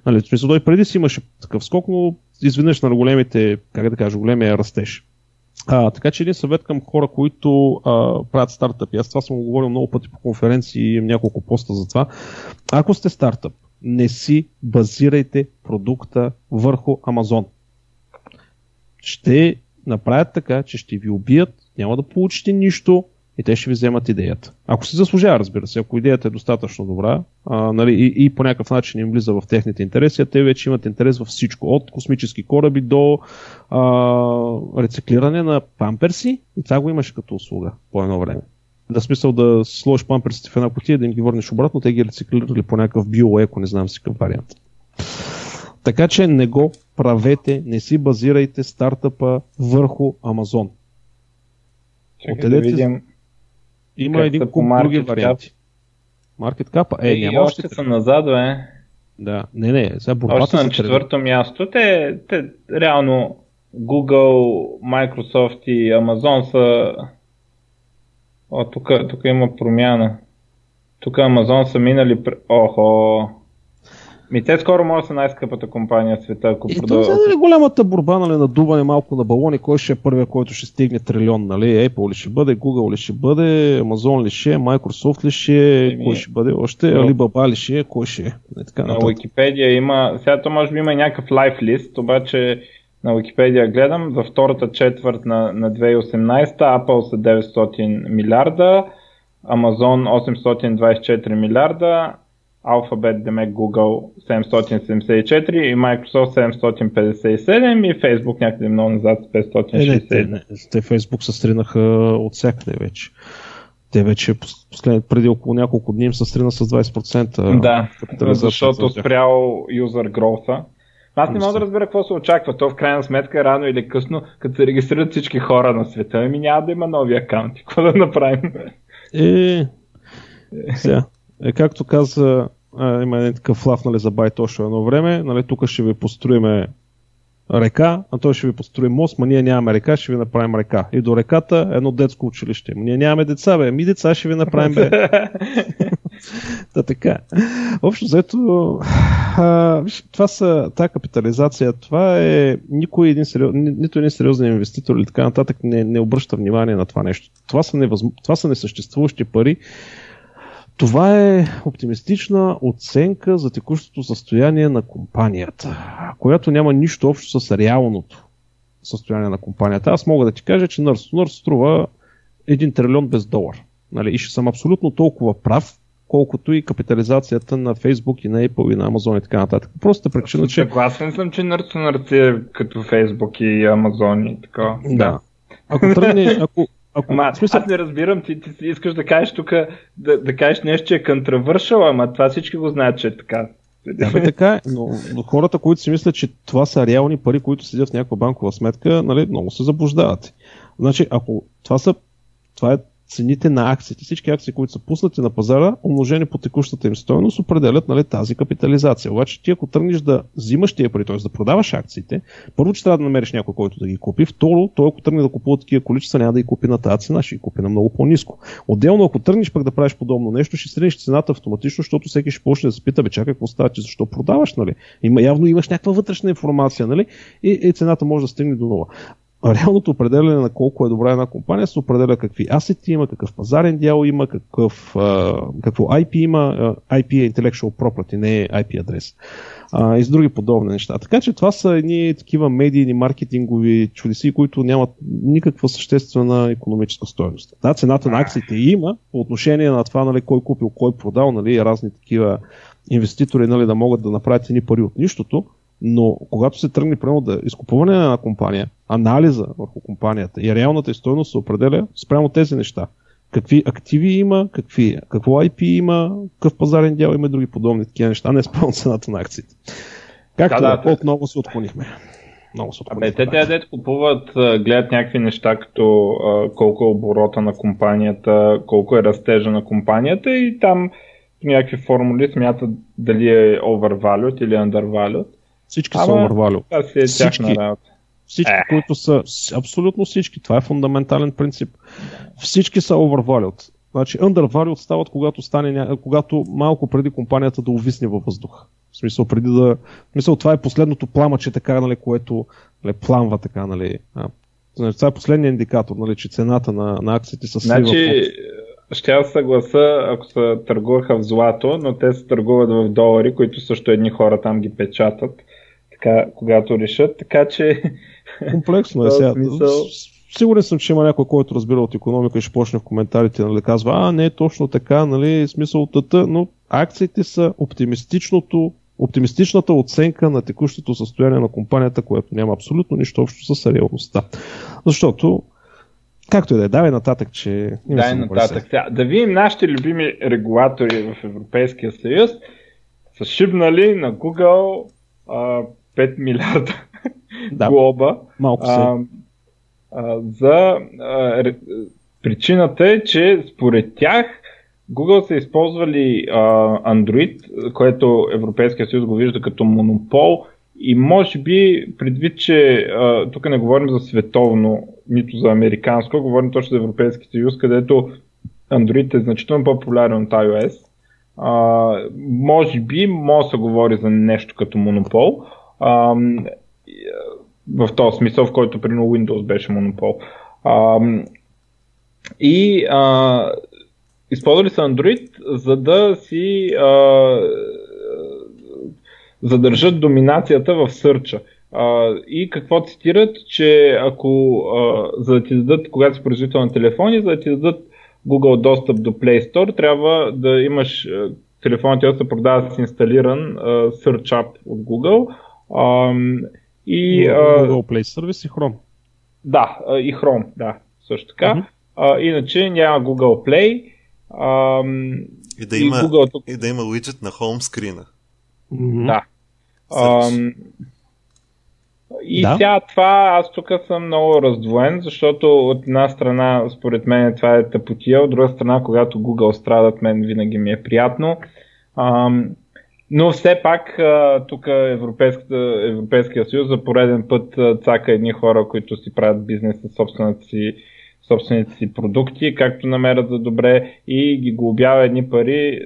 Нали, смисъл, той преди си имаше такъв скок, но изведнъж на големите, как да кажа, големия растеж. А, така че един съвет към хора, които а, правят стартъпи. Аз това съм го говорил много пъти по конференции и няколко поста за това. Ако сте стартъп, не си базирайте продукта върху Амазон. Ще направят така, че ще ви убият, няма да получите нищо, и те ще ви вземат идеята. Ако се заслужава, разбира се, ако идеята е достатъчно добра а, нали, и, и по някакъв начин им влиза в техните интереси, а те вече имат интерес във всичко. От космически кораби до а, рециклиране на памперси. И това го имаше като услуга по едно време. Да смисъл да сложиш памперсите в една котия, да им ги върнеш обратно, те ги рециклирали по някакъв биоеко, не знам си какъв вариант. Така че не го правете, не си базирайте стартъпа върху Амазон. Чакай да видим има един куп други варианти. Маркет капа? Е, няма още. Още са назад, бе. Да, не, не, сега борбата Още на четвърто място. Те, те реално Google, Microsoft и Amazon са... О, тук, тук има промяна. Тук Amazon са минали... Охо, ми те скоро може да са най-скъпата компания в света, ако продължат. Това е нали, голямата борба, нали, надуване малко на балони, кой ще е първия, който ще стигне трилион, нали? Apple ли ще бъде, Google ли ще бъде, Amazon ли ще е, Microsoft ли ще е, кой ще бъде още, no. Alibaba ли ще е, кой ще е. Не, така, на Wikipedia има, сега то може би има някакъв лайф лист, обаче на Wikipedia гледам, за втората четвърт на, на 2018 Apple са 900 милиарда, Amazon 824 милиарда, Alphabet, демек Google 774 и Microsoft 757 и Facebook някъде много назад 560. Е, не, не, те Facebook се стринаха от всякъде вече. Те вече послед, преди около няколко дни им се стрина с 20%. Да, защото спрял юзер гроуса. Аз не мога да разбера какво се очаква. То в крайна сметка рано или късно, като се регистрират всички хора на света, ми няма да има нови акаунти. Какво да направим? Е, сега. Е, както каза, има един такъв лав нали, за Байтошо едно време, нали, тук ще ви построиме река, а той ще ви построи мост, ма ние нямаме река, ще ви направим река. И до реката едно детско училище. Ма ние нямаме деца, бе. Ми деца ще ви направим, бе. Та така. Общо взето, това са, тази капитализация, това е никой един сериоз, ни, нито един сериозен инвеститор или така нататък не, не обръща внимание на това нещо. Това са, невъзм... това са несъществуващи пари, това е оптимистична оценка за текущото състояние на компанията, която няма нищо общо с реалното състояние на компанията. Аз мога да ти кажа, че Nurse Nurse струва 1 трилион без долар. Нали? И ще съм абсолютно толкова прав, колкото и капитализацията на Facebook и на Apple и на Amazon и така нататък. Просто причина, че... Съгласен съм, че Nurse Nurse е като Facebook и Amazon и така. Да. Ако тръгнеш, ако, ако, ама, смисъл... аз не разбирам, ти, ти, ти искаш да кажеш тук, да, да кажеш нещо, че е контравършал, ама това всички го знаят, че е така. Да, бе, така е, но, но хората, които си мислят, че това са реални пари, които седят в някаква банкова сметка, нали, много се заблуждават. Значи, ако това са това е цените на акциите. Всички акции, които са пуснати на пазара, умножени по текущата им стоеност, определят нали, тази капитализация. Обаче ти ако тръгнеш да взимаш тия пари, т.е. да продаваш акциите, първо, че трябва да намериш някой, който да ги купи. Второ, той ако тръгне да купува такива количества, няма да ги купи на тази цена, ще ги купи на много по-низко. Отделно, ако тръгнеш пък да правиш подобно нещо, ще средиш цената автоматично, защото всеки ще почне да се пита, бе, чакай, какво става, че защо продаваш, нали? Има, явно имаш някаква вътрешна информация, нали? И, и цената може да стигне до нула реалното определене на колко е добра една компания се определя какви асети има, какъв пазарен дял има, какъв, а, какво IP има. IP е Intellectual Property, не е IP адрес. А, и с други подобни неща. Така че това са едни такива медийни, маркетингови чудеси, които нямат никаква съществена економическа стоеност. Да, цената на акциите има по отношение на това нали, кой купил, кой продал, нали, разни такива инвеститори нали, да могат да направят едни пари от нищото, но когато се тръгне прямо да изкупуване на една компания, анализа върху компанията и реалната стойност се определя спрямо тези неща. Какви активи има, какви, какво IP има, какъв пазарен дял има и други подобни такива неща, не спрямо цената на акциите. Както да, да, отново се отклонихме. Много се отклонихме. Абе, те те дете купуват, гледат някакви неща, като а, колко е оборота на компанията, колко е растежа на компанията и там някакви формули смятат дали е overvalued или undervalued всички Ама, са overvalue. Това си е всички, работа. Всички, е. които са, абсолютно всички, това е фундаментален принцип. Всички са overvalued. Значи undervalued стават, когато, стане, когато малко преди компанията да увисне във въздуха. В смисъл, преди да... В смисъл, това е последното пламъче, така, нали, което нали, пламва така, нали. А, значи, това е последният индикатор, нали, че цената на, на акциите се слива. Значи, ще аз съгласа, ако се търгуваха в злато, но те се търгуват в долари, които също едни хора там ги печатат така, когато решат, така че... Комплексно е сега. Смисъл... Сигурен съм, че има някой, който разбира от економика и ще почне в коментарите, нали, казва, а, не е точно така, нали, смисъл тата, но акциите са оптимистичното оптимистичната оценка на текущото състояние на компанията, което няма абсолютно нищо общо с реалността. Защото, както и да е, давай нататък, че... Дай нататък. Сега, да видим нашите любими регулатори в Европейския съюз са шибнали на Google а, 5 милиарда да, глоба. Малко се. А, а, за а, причината е, че според тях Google са използвали а, Android, което Европейския съюз го вижда като монопол и може би предвид, че а, тук не говорим за световно, нито за американско, говорим точно за Европейски съюз, където Android е значително по-популярен от iOS. А, може би може да се говори за нещо като монопол, а, в този смисъл, в който при Windows беше монопол. А, и а, използвали са Android, за да си а, задържат доминацията в сърча. А, и какво цитират, че ако а, за да ти дадат, когато си производител на телефони, за да ти дадат Google достъп до Play Store, трябва да имаш телефонът да се продава с инсталиран uh, Search App от Google, Um, и, Google Play Service и Chrome. Да, и Chrome, да, също така. Uh-huh. А, иначе няма Google Play. Um, и, да има, и, Google... и да има widget на home скрина. Mm-hmm. Да. Um, и да. сега това, аз тук съм много раздвоен, защото от една страна, според мен, това е тъпотия, от друга страна, когато Google страдат, мен винаги ми е приятно. Um, но все пак тук Европейския съюз за пореден път цака едни хора, които си правят бизнес с собствената си, собствените си продукти, както намерят за добре и ги глобява едни пари,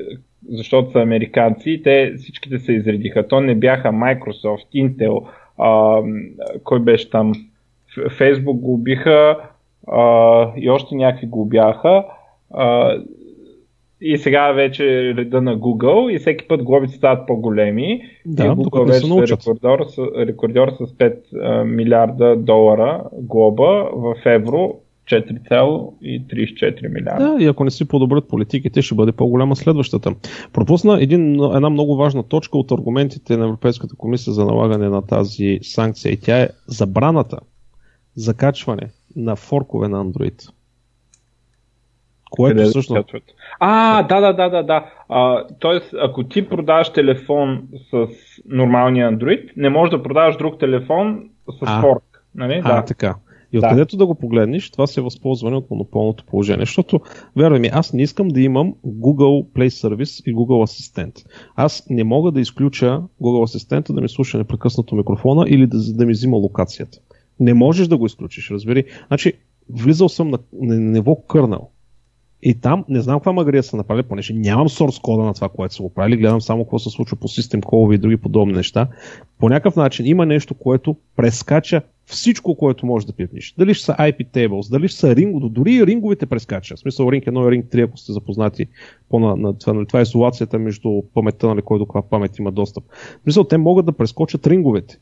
защото са американци и те всичките се изредиха. То не бяха Microsoft, Intel, а, кой беше там, Facebook го убиха а, и още някакви го убяха. А, и сега вече е реда на Google и всеки път глобите стават по-големи. Да, и Google вече е рекордьор, рекордьор с 5 милиарда долара глоба в евро 4,34 милиарда. Да, и ако не си подобрят политиките, ще бъде по-голяма следващата. Пропусна един, една много важна точка от аргументите на Европейската комисия за налагане на тази санкция и тя е забраната за качване на форкове на Android. Което всъщност... А, да, да, да, да, да. А, тоест, ако ти продаваш телефон с нормалния Android, не можеш да продаваш друг телефон с а, форк. Нали? А, да. така. И откъдето да. да го погледнеш, това се е възползване от монополното положение. Защото, вярвай ми, аз не искам да имам Google Play Service и Google Assistant. Аз не мога да изключа Google Assistant да ми слуша непрекъснато микрофона или да, да ми взима локацията. Не можеш да го изключиш, разбери. Значи, влизал съм на, на ниво кърнал И там не знам каква магрия са направили, понеже нямам source кода на това, което са го правили, гледам само какво се случва по систем колове и други подобни неща. По някакъв начин има нещо, което прескача всичко, което може да пипнеш. Дали ще са IP tables, дали ще са ринго, дори ринговете прескача. В смисъл ринг 1 и ринг 3, ако сте запознати по на, на това, нали, това е изолацията между паметта, нали, кой до каква памет има достъп. В смисъл, те могат да прескочат ринговете.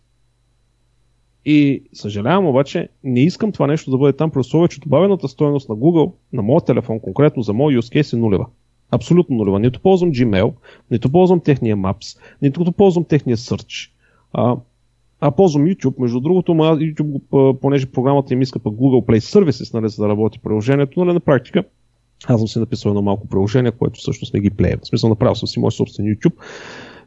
И съжалявам обаче, не искам това нещо да бъде там, при условие, че добавената стоеност на Google, на моят телефон, конкретно за моят use case е нулева. Абсолютно нулева. Нито ползвам Gmail, нито ползвам техния Maps, нито ползвам техния Search. А, а ползвам YouTube. Между другото, ма, YouTube, понеже програмата им иска пък Google Play Services, нали, за да работи приложението, нали, на практика аз съм си написал едно малко приложение, което всъщност не ги плея. В смисъл направил съм си мой собствен YouTube,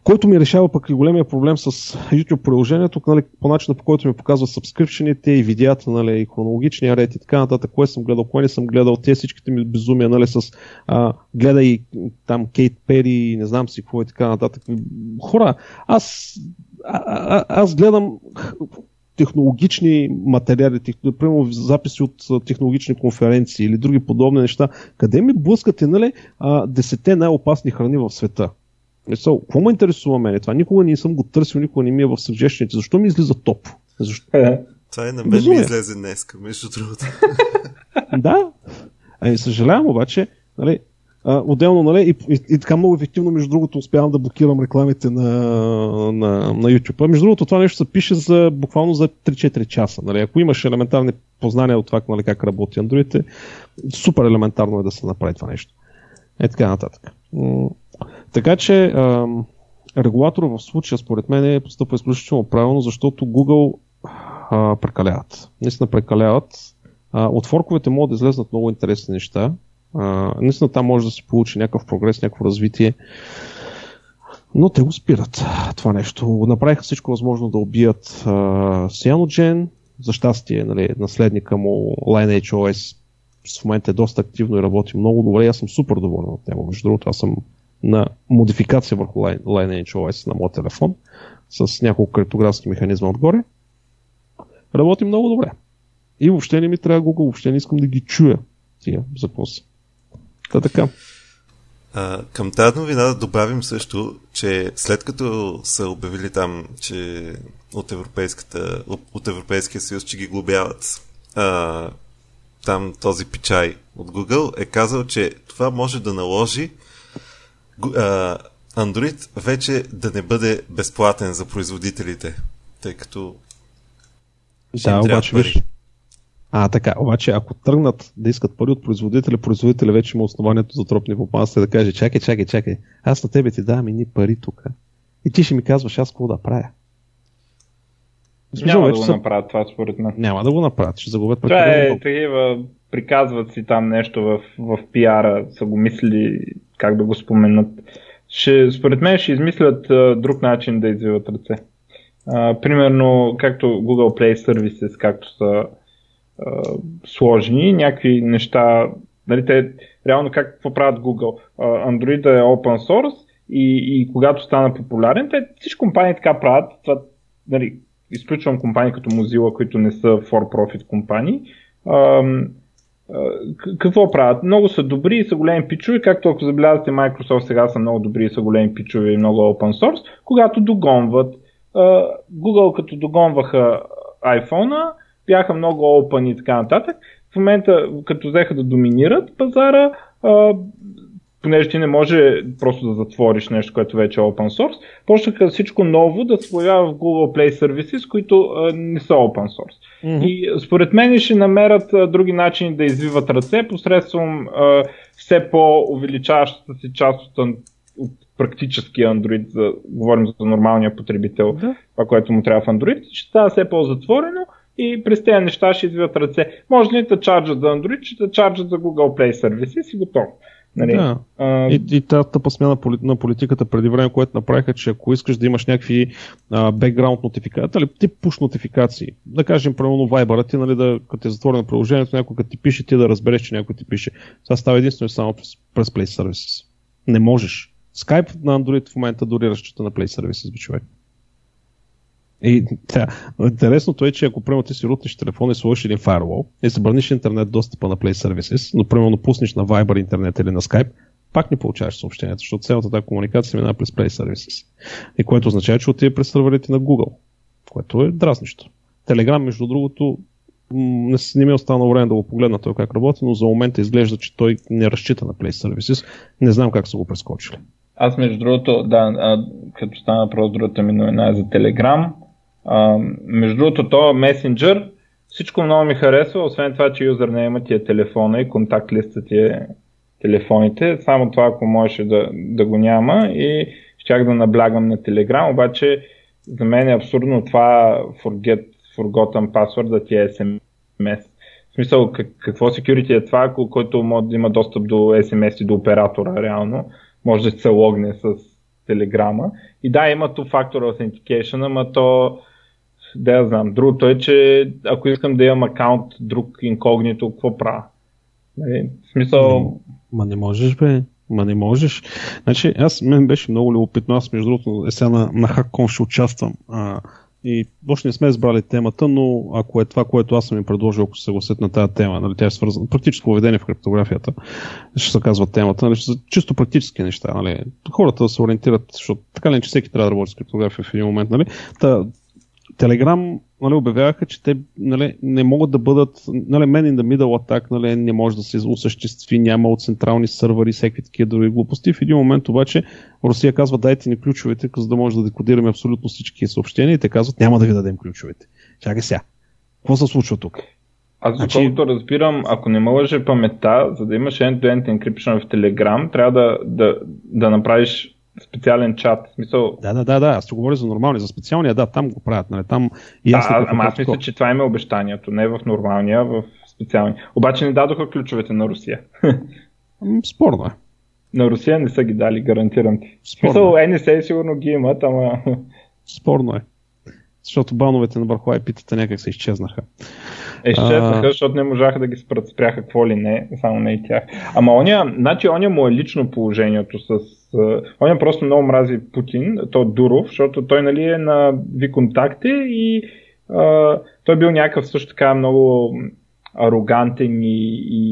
който ми решава пък и големия проблем с YouTube приложението, нали, по начина по който ми показва сабскрипшените и видеята, нали, и хронологичния ред и така нататък, кое съм гледал, кое не съм гледал, те всичките ми безумия, нали, с а, гледай там Кейт Пери, не знам си какво и така нататък. Хора, аз, а, а, аз гледам технологични материали, тех, примерно записи от технологични конференции или други подобни неща, къде ми блъскате нали, а, най-опасни храни в света? Мисъл, какво ме интересува мене? Това никога не съм го търсил, никога не ми е в съжещените. Защо ми излиза топ? Защо? Е. Това е на мен Безумие. ми излезе днеска, между другото. да. Ами съжалявам обаче, нали, а, отделно, нали, и, и, и, така много ефективно, между другото, успявам да блокирам рекламите на, на, на YouTube. А между другото, това нещо се пише за, буквално за 3-4 часа. Нали. Ако имаш елементарни познания от това нали, как работи Android, супер елементарно е да се направи това нещо. Е така нататък. Така че а, регулатор в случая според мен е постъпва изключително правилно, защото Google а, прекаляват. Наистина прекаляват. А, от форковете могат да излезнат много интересни неща. А, наистина там може да се получи някакъв прогрес, някакво развитие. Но те го спират това нещо. Направиха всичко възможно да убият а, Cyanogen. За щастие, нали, наследника му Lineage в момента е доста активно и работи много добре. Аз съм супер доволен от него. Между другото, аз съм на модификация върху Lineage OS на моят телефон с няколко криптографски механизма отгоре. Работи много добре. И въобще не ми трябва Google, въобще не искам да ги чуя тия запроси. Та така. А, към тази новина да добавим също, че след като са обявили там, че от, европейската, от Европейския съюз, че ги глобяват, а, там този пичай от Google е казал, че това може да наложи Android вече да не бъде безплатен за производителите, тъй като да, обаче виж, а, така, обаче ако тръгнат да искат пари от производителя, производителя вече има основанието за тропни опасност да каже, чакай, чакай, чакай, аз на тебе ти давам ни пари тук. И ти ще ми казваш аз какво да правя. Няма да го са... направят това според мен. Няма да го направят, ще загубят Това е такива, приказват си там нещо в, в пиара, са го мислили как да го споменат. Ще, според мен ще измислят а, друг начин да извиват ръце. А, примерно, както Google Play Services, както са а, сложни, някакви неща, нали, те реално как какво правят Google? А, Android е open source и, и когато стана популярен, те всички компании така правят. Това, нали, изключвам компании като Mozilla, които не са for-profit компании. А, какво правят? Много са добри и са големи пичове, както ако забелязвате Microsoft сега са много добри и са големи пичове и много open source, когато догонват. Google като догонваха iPhone, бяха много open и така нататък. В момента, като взеха да доминират пазара, понеже ти не може просто да затвориш нещо, което вече е open source, почнаха всичко ново да се появява в Google Play Services, които а, не са open source. Mm-hmm. И според мен ще намерят а, други начини да извиват ръце посредством а, все по-увеличаващата си част от, от практически Android, за, говорим за нормалния потребител, mm-hmm. това, което му трябва в Android, ще става все по-затворено и през тези неща ще извиват ръце. Може ли да чарджат за Android, ще да чарджат за Google Play Services и готово. Нали? Да. А... И, и тази тъпа смяна на политиката преди време, което направиха, че ако искаш да имаш някакви бекграунд нотификации, или тип push нотификации, да кажем, примерно Viber, ти, нали, да, като е затворено приложението, някой като ти пише, ти да разбереш, че някой ти пише. Това става единствено само през, през Play Services. Не можеш. Skype на Android в момента дори разчита на Play Services, бе човек. И да, интересното е, че ако примерно ти си рутнеш телефон и сложиш един фаервол и забраниш интернет достъпа на Play Services, но примерно пуснеш на Viber интернет или на Skype, пак не получаваш съобщенията, защото цялата тази комуникация минава през Play Services. И което означава, че отиде през сървърите на Google, което е дразнищо. Телеграм, между другото, не, не ми е останало време да го погледна той как работи, но за момента изглежда, че той не разчита на Play Services. Не знам как са го прескочили. Аз между другото, да, а, като стана просто другата ми новина е за Telegram. Между другото, то месенджер, всичко много ми харесва, освен това, че юзернейма ти е телефона и контакт листа ти е телефоните. Само това, ако можеше да, да го няма и щях да наблягам на Telegram, обаче за мен е абсурдно това forget forgotten password да ти е SMS. В смисъл, как, какво security е това, който може да има достъп до SMS и до оператора реално, може да се логне с телеграма. И да, има то Factor Authentication, ама то да я знам. Другото е, че ако искам да имам акаунт друг инкогнито, какво правя? Нали, в смисъл... Ма не можеш, бе. Ма не можеш. Значи, аз, мен беше много любопитно. Аз, между другото, е сега на, на HackCon ще участвам. А, и още не сме избрали темата, но ако е това, което аз съм им предложил, ако се съгласят на тази тема, нали, тя е свързана, практическо поведение в криптографията, ще се казва темата, нали, чисто практически неща. Нали. Хората да се ориентират, защото така ли, че всеки трябва да работи с криптография в един момент. Нали. Та, Телеграм нали, обявяваха, че те нали, не могат да бъдат, нали, man in the middle attack нали, не може да се осъществи, няма от централни сървъри, всеки такива други глупости. В един момент обаче Русия казва дайте ни ключовете, за да може да декодираме абсолютно всички съобщения и те казват няма да ви дадем ключовете. Чакай сега. Какво се случва тук? Аз значи- доколкото разбирам, ако не ме лъже паметта, за да имаш end-to-end encryption в Telegram, трябва да, да, да направиш специален чат. Смисъл... Да, да, да, да. Аз говоря за нормалния, за специалния, да, там го правят. Нали? Там и аз, да, ама аз мисля, че това им е обещанието, не в нормалния, в специалния. Обаче не дадоха ключовете на Русия. Спорно е. На Русия не са ги дали, гарантирам ти. Спорно. Смисъл, НСА сигурно ги имат, ама... Спорно е. Защото бановете на върху IP-тата някак се изчезнаха. Изчезнаха, а... защото не можаха да ги спрат, спряха какво ли не, само не и тях. Ама оня, значи оня му е лично положението с... Оня просто много мрази Путин, то Дуров, защото той нали е на виконтакти и а, той бил някакъв също така много арогантен и, и,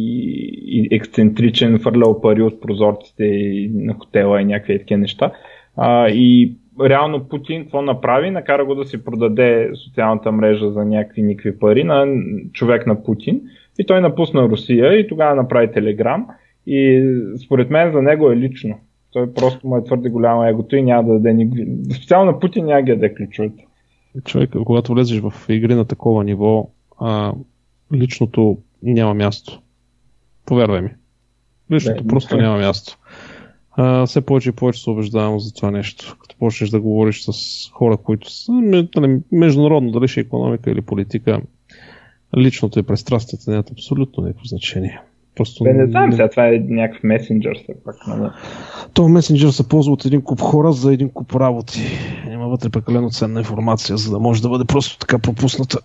и ексцентричен, фърлял пари от прозорците на хотела и някакви такива неща. А, и реално Путин какво направи? Накара го да си продаде социалната мрежа за някакви никакви пари на човек на Путин и той напусна Русия и тогава направи Телеграм и според мен за него е лично. Той просто му е твърде голямо егото и няма да даде ни... Специално на Путин няма да даде ключовете. Човек, когато влезеш в игри на такова ниво, а, личното няма място. Повярвай ми. Личното да, просто няма място а, все повече и повече се убеждавам за това нещо. Като почнеш да говориш с хора, които са нали, международно, дали ще е економика или политика, личното и престрастията нямат абсолютно никакво значение. Просто... Бе, не знам, сега това е някакъв месенджер все пак. Нали? То месенджер се ползва от един куп хора за един куп работи. Има вътре прекалено ценна информация, за да може да бъде просто така пропусната.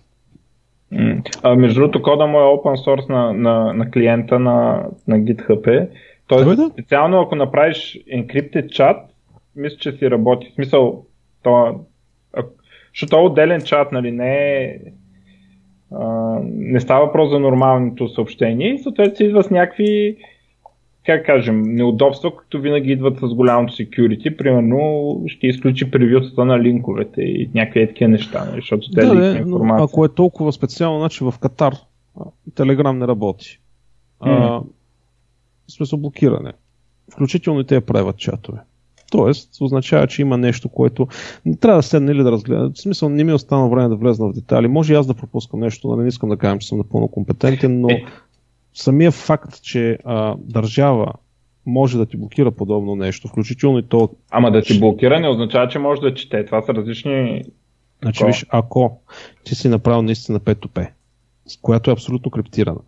А, между другото, кода му е open source на, на, на клиента на, на GitHub Тоест, да, специално ако направиш encrypted чат, мисля, че си работи. В смисъл, то, защото е отделен чат, нали, не е не става въпрос за нормалното съобщение и съответно се идва с някакви как кажем, неудобства, които винаги идват с голямото security. Примерно ще изключи превютата на линковете и някакви такива неща, нали, защото те да, информация. Ако е толкова специално, значи в Катар Телеграм не работи. Mm. А, в смисъл блокиране. Включително и те правят чатове. Тоест, означава, че има нещо, което не трябва да седне или да разгледа. В смисъл, не ми е останало време да влезна в детайли. Може и аз да пропускам нещо, но нали, не искам да кажа, че съм напълно компетентен, но е. самия факт, че а, държава може да ти блокира подобно нещо, включително и то. Ама да ти блокира не означава, че може да чете. Това са различни. Значи, виж, ако ти си направил наистина P2P, която е абсолютно криптирана,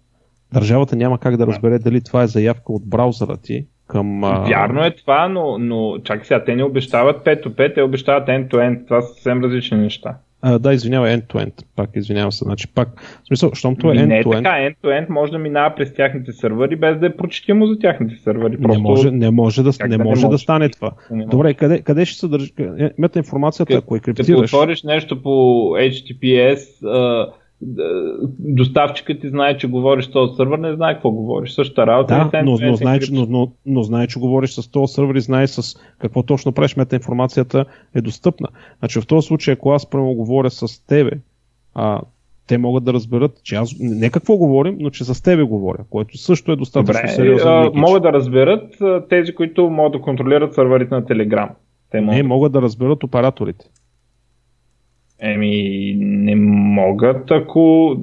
държавата няма как да разбере дали това е заявка от браузъра ти към... Вярно е това, но, но чакай сега, те не обещават 5 5 те обещават end-to-end. Това са съвсем различни неща. А, да, извинявай, end-to-end. Пак извинявам се. Значи пак, в смисъл, щом това е end-to-end... Не е така, end-to-end може да минава през тяхните сървъри, без да е прочетимо за тяхните сървъри. Просто... Не може, не може, да, не да, може, да стане това. Не Добре, къде, къде ще съдържа? Мета информацията, ако е криптираш... Като отвориш нещо по HTTPS, доставчикът ти знае, че говориш с този сървър, не знае какво говориш. Същата работа. Да, но, но, знае, че, но, но, но знае, че говориш с този сървър и знае с какво точно правиш. Мета информацията е достъпна. Значи в този случай, ако аз прямо говоря с тебе, а, те могат да разберат, че аз не какво говорим, но че с тебе говоря, което също е достатъчно Добре, сериозно. А, могат да разберат тези, които могат да контролират сървърите на Telegram. Те могат. Не, могат да разберат операторите. Еми, не могат, ако...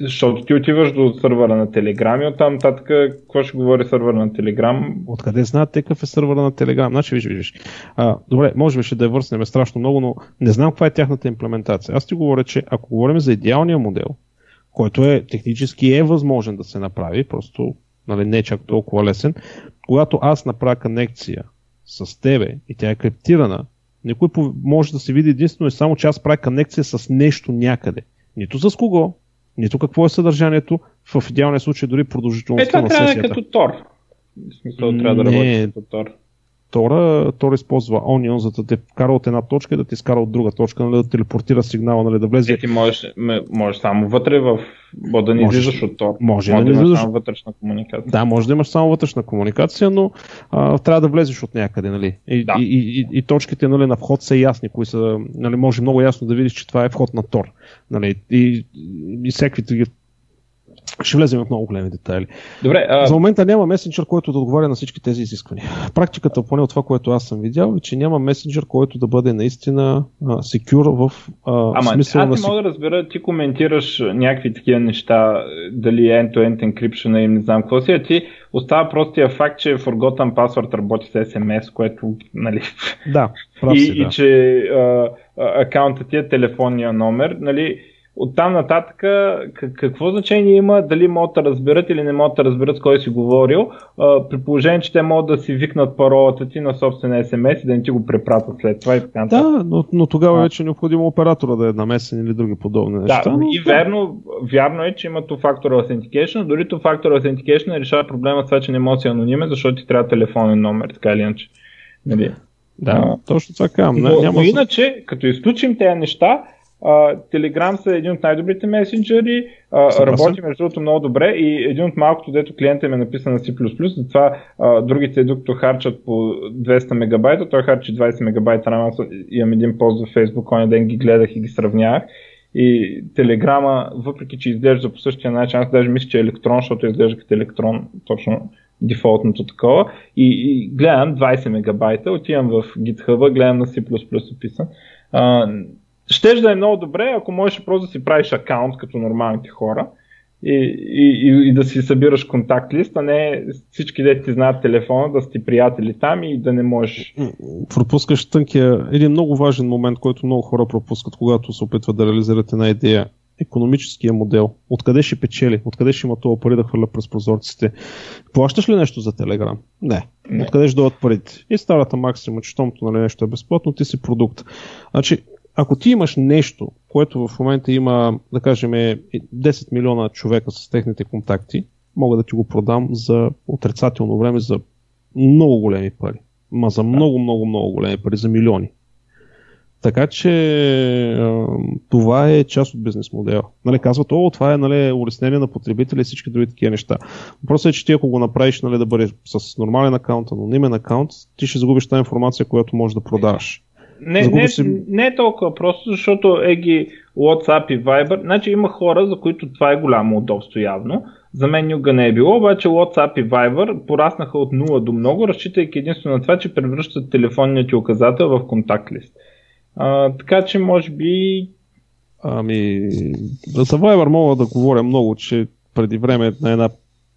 Защото ти отиваш до сървъра на Телеграм и оттам нататък какво ще говори сървъра на Телеграм? Откъде знаят те какъв е сървъра на Телеграм? Значи, виж, виж. А, добре, може би ще да я върснем страшно много, но не знам каква е тяхната имплементация. Аз ти говоря, че ако говорим за идеалния модел, който е технически е възможен да се направи, просто нали, не е чак толкова лесен, когато аз направя конекция с тебе и тя е криптирана, някой може да се види единствено и само, че аз правя конекция с нещо някъде. Нито с кого, нито какво е съдържанието, в идеалния случай дори продължителността е, на сесията. Е, като Тор. В смисъл, трябва да работи като Тор. Тора, Тора използва Onion, за да те вкара от една точка и да ти скара от друга точка, нали, да телепортира сигнала, нали, да влезе. Е, ти можеш, можеш само вътре в да не излизаш от Тор. Може, може да, да имаш само вътрешна комуникация. Да, може да имаш само вътрешна комуникация, но а, трябва да влезеш от някъде, нали. И, да. и, и, и, и, точките нали, на вход са ясни, кои са, нали, може много ясно да видиш, че това е вход на Тор. Нали, и, и, и всеки ще влезем в много големи детайли. Добре, а... За момента няма месенджер, който да отговаря на всички тези изисквания. Практиката, поне от това, което аз съм видял, е, че няма месенджер, който да бъде наистина секюр в а, Ама, смисъл аз на... Не мога да разбера, ти коментираш някакви такива неща, дали end-to-end encryption и не знам какво си, а ти остава простия факт, че Forgotten Password работи с SMS, което, нали... Да, прав и, си, и да. че а, акаунтът ти е телефонния номер, нали Оттам нататък какво значение има дали могат да разберат или не могат да разберат с кой си говорил, при положение, че те могат да си викнат паролата ти на собствен SMS и да не ти го препратят след това и така. Да, но, но тогава а. вече е необходимо оператора да е намесен или други подобни неща. Да, но... и верно, вярно е, че има two-factor authentication, дори two-factor authentication решава проблема с това, че не може да си анонимен, защото ти трябва телефонен номер, така или иначе. Нали? Да, а, точно така. Но, няма но иначе, като изключим тези неща, Телеграм са един от най-добрите месенджери, uh, работи между другото много добре и един от малкото, дето клиента е написан на C++, затова uh, другите, докато харчат по 200 мегабайта, той харчи 20 мегабайта, рано имам един пост в Facebook, оня ден ги гледах и ги сравнявах. И Телеграма, въпреки че изглежда по същия начин, аз даже мисля, че е електрон, защото изглежда като електрон, точно дефолтното такова. И, и гледам 20 мегабайта, отивам в GitHub, гледам на C++ описан. Щеш да е много добре, ако можеш просто да си правиш акаунт като нормалните хора и, и, и, и да си събираш контакт лист, а не всички де ти знаят телефона, да сте приятели там и да не можеш. Пропускаш тънкия, един много важен момент, който много хора пропускат, когато се опитват да реализират една идея. Економическия модел. Откъде ще печели? Откъде ще има това пари да хвърля през прозорците? Плащаш ли нещо за Телеграм? Не. не. Откъде ще дойдат парите? И старата максима, че щомто нали, нещо е безплатно, ти си продукт. Значи, ако ти имаш нещо, което в момента има, да кажем, 10 милиона човека с техните контакти, мога да ти го продам за отрицателно време за много големи пари. Ма за много, много, много големи пари, за милиони. Така че това е част от бизнес модела. Нали, казват, о, това е нали, улеснение на потребители и всички други такива неща. Въпросът е, че ти ако го направиш нали, да бъде с нормален акаунт, анонимен акаунт, ти ще загубиш тази информация, която можеш да продаваш. Не, не, си... не е толкова просто, защото е ги WhatsApp и Viber. Значи има хора, за които това е голямо удобство явно. За мен никога не е било, обаче WhatsApp и Viber пораснаха от 0 до много, разчитайки единствено на това, че превръщат телефонният ти указател в контакт лист. А, така че може би... Ами, за Viber мога да говоря много, че преди време на една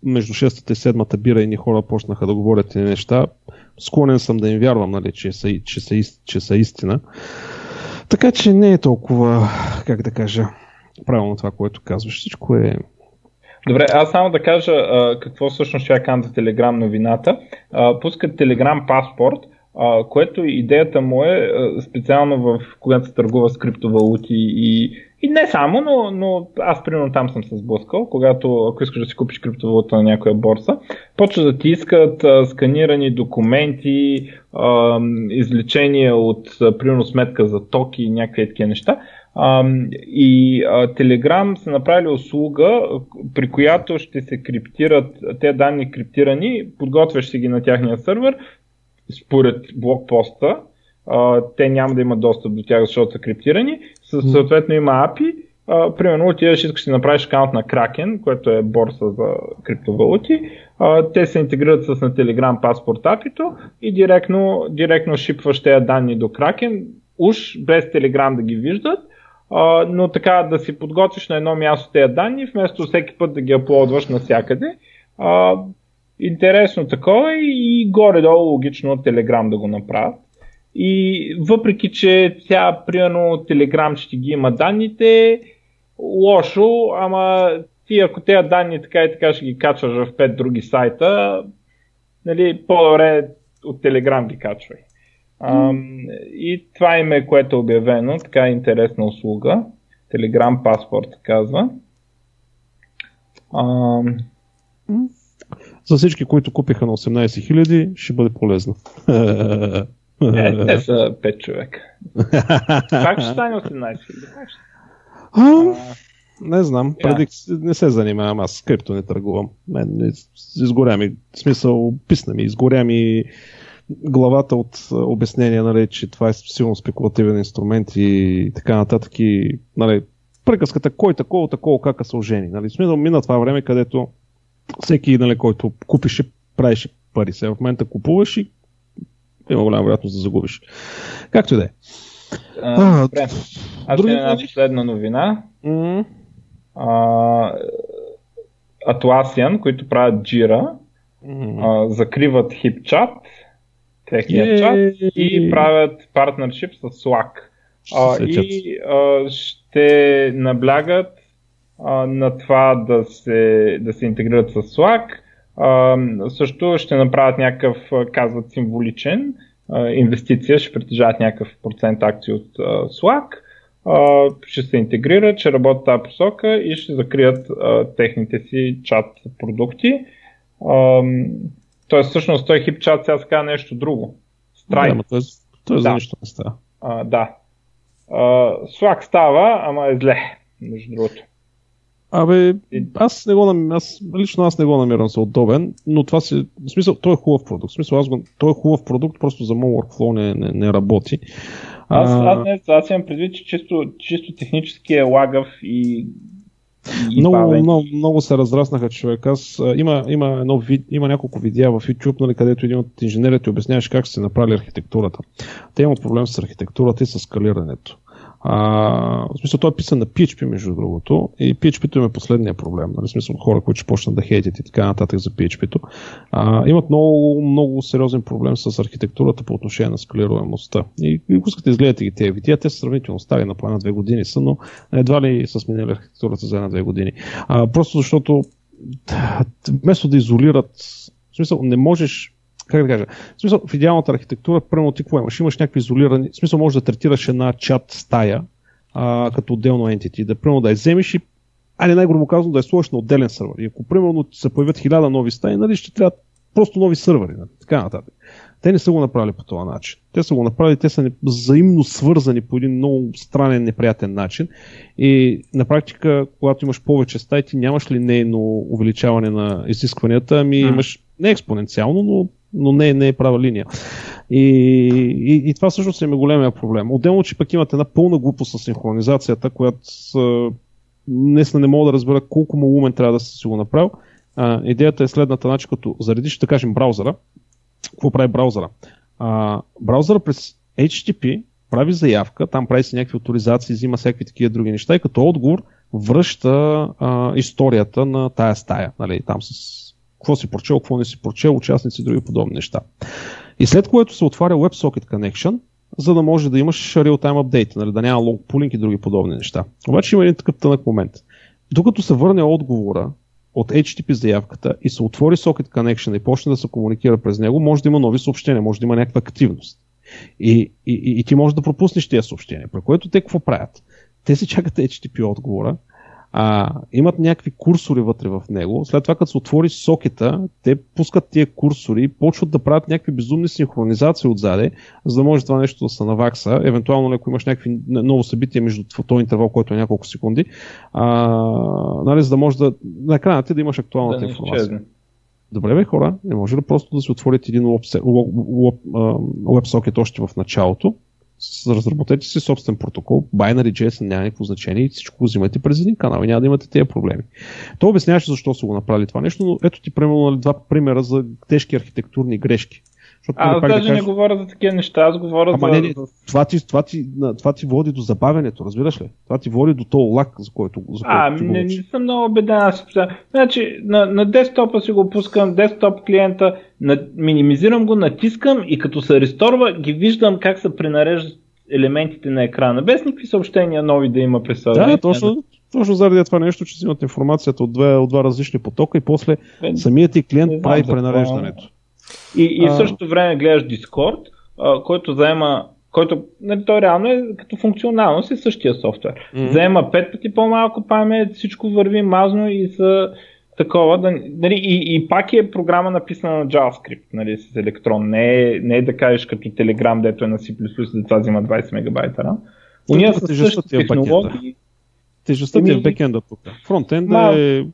между 6-та и 7-та бира и ни хора почнаха да говорят тези неща склонен съм да им вярвам, нали, че, са, че, са, че са истина. Така че не е толкова, как да кажа, правилно това, което казваш. Всичко е... Добре, аз само да кажа какво всъщност ще я за Телеграм новината. Пускат Телеграм паспорт, а, което идеята му е специално в когато се търгува с криптовалути и, и не само, но, но аз примерно там съм се сблъскал, когато ако искаш да си купиш криптовалута на някоя борса, почва да ти искат а, сканирани документи, а, извлечения от а, примерно сметка за токи и някакви такива неща. Um, и Telegram са направили услуга, при която ще се криптират те данни криптирани, подготвяш си ги на тяхния сървър, според блокпоста, uh, те няма да имат достъп до тях, защото са криптирани, съответно има API, Uh, примерно отиваш, искаш да направиш акаунт на Kraken, което е борса за криптовалути. Uh, те се интегрират с на Telegram паспорт API-то и директно, директно шипваш тези данни до Kraken, уж без Telegram да ги виждат а, но така да си подготвиш на едно място тези данни, вместо всеки път да ги аплодваш навсякъде. А, интересно такова и, горе-долу логично Telegram да го направят. И въпреки, че тя, примерно, Telegram ще ги има данните, лошо, ама ти ако тези данни така и така ще ги качваш в 5 други сайта, нали, по-добре от Telegram ги качвай. Ам, и това име, е което е обявено, така е интересна услуга. Telegram паспорт казва. Ам... За всички, които купиха на 18 000, ще бъде полезно. Е, те са 5 човека. как ще стане 18 000? Не знам, yeah. преди не се занимавам, аз с крипто не търгувам. Мен изгоря ми, смисъл, писна ми, изгоря ми главата от обяснения, нали, че това е силно спекулативен инструмент и така нататък. И, нали, приказката кой такова, такова, как се ожени. Нали. Смисъл, мина това време, където всеки, нали, който купише, правише пари. Сега в момента купуваш и има голяма вероятност да загубиш. Както и да е. Аз ще една последна новина. Mm-hmm. Atlassian, които правят Jira, mm-hmm. а, закриват HipChat техния чат и правят партнершип с Slack. А, и а, ще наблягат а, на това да се, да се интегрират с Slack. А, също ще направят някакъв, казват, символичен а, инвестиция, ще притежават някакъв процент акции от а, Slack. А, ще се интегрират, ще работят тази посока и ще закрият а, техните си чат продукти. А, Тоест, всъщност, той хипчат сега се казва нещо друго. Страйк. Да, той, той да. за нищо не става. А, да. А, Slack става, ама е зле, между другото. Абе, аз не го намирам, аз, лично аз не го намирам за удобен, но това си, в смисъл, той е хубав продукт. В смисъл, аз го, той е хубав продукт, просто за моят workflow не, не, не работи. Аз, аз, не, аз имам предвид, че чисто, чисто технически е лагав и много, много, много се разраснаха човек. Аз, а, има, има, едно, има няколко видеа в YouTube, нали, където един от инженерите обясняваше как се направили архитектурата. Те имат проблем с архитектурата и с скалирането. А, в смисъл, той е писан на PHP, между другото, и PHP-то им е последния проблем. Нали? В смисъл, хора, които ще почнат да хейтят и така нататък за PHP-то. А, имат много, много сериозен проблем с архитектурата по отношение на скалируемостта. И, и ако искате изгледате ги тези видеа, те са сравнително стари, на по една-две години са, но едва ли са сменили архитектурата за една-две години. А, просто защото вместо да изолират, в смисъл, не можеш как да кажа, в смисъл, в идеалната архитектура, първо ти какво имаш? Имаш някакви изолирани, в смисъл може да третираш една чат стая а, като отделно entity, да примерно да я вземеш и али най-грубо казано да я сложиш на отделен сървър. И ако примерно се появят хиляда нови стаи, нали, ще трябва просто нови сървъри, нали, така нататък. Те не са го направили по този начин. Те са го направили, те са взаимно свързани по един много странен, неприятен начин. И на практика, когато имаш повече стаи, ти нямаш ли нейно увеличаване на изискванията, ами имаш не експоненциално, но но не, не е права линия. И, и, и това всъщност е големия проблем. Отделно, че пък имате една пълна глупост с синхронизацията, която днес не мога да разбера колко му трябва да си го направил. А, идеята е следната, значи като заредиш, да кажем, браузъра. Какво прави браузъра? А, браузъра през HTTP прави заявка, там прави си някакви авторизации, взима всякакви такива други неща и като отговор връща а, историята на тая стая, нали, там с какво си прочел, какво не си прочел, участници и други подобни неща. И след което се отваря WebSocket Connection, за да може да имаш real-time update, нали, да няма log pooling и други подобни неща. Обаче има един такъв тънък момент. Докато се върне отговора от HTTP заявката и се отвори Socket Connection и почне да се комуникира през него, може да има нови съобщения, може да има някаква активност. И, и, и ти можеш да пропуснеш тези съобщения. При което те какво правят? Те си чакат HTTP отговора, а, имат някакви курсори вътре в него. След това, като се отвори сокета, те пускат тия курсори, почват да правят някакви безумни синхронизации отзаде, за да може това нещо да се навакса. Евентуално, ако имаш някакви ново събитие между този интервал, който е няколко секунди, а, нали, за да може да на екрана ти да имаш актуалната да информация. Добре, бе, хора, не може ли просто да си отворите един WebSocket още в началото, разработете си собствен протокол, binary JS няма никакво значение и всичко взимате през един канал и няма да имате тези проблеми. То обясняваше защо са го направили това нещо, но ето ти примерно два примера за тежки архитектурни грешки. Защото, аз даже да кажеш... не говоря за такива неща, аз говоря Ама за... Не, не, това, ти, това, ти, това ти води до забавянето, разбираш ли? Това ти води до този лак, за който, за а, който не, не съм много убеден. Аз значи, на, на десктопа си го пускам, десктоп клиента, на, минимизирам го, натискам и като се ресторва, ги виждам как се пренареждат елементите на екрана, без никакви съобщения нови да има през Да, точно, точно заради това нещо, че взимат информацията от, две, от два различни потока и после Бе, самият ти клиент прави пренареждането. И, и в същото време гледаш Discord, а, който заема който нали, той реално е като функционалност е същия софтуер. Mm-hmm. Заема пет пъти по-малко памет, всичко върви мазно и са такова. Да, нали, и, и пак е програма написана на JavaScript, нали, с електрон. Не е, не е да кажеш като Telegram, дето е на C++, за това взима 20 мегабайта RAM. Уния са същите технологии. Тежестта ти е в бекенда тук. Фронтенда е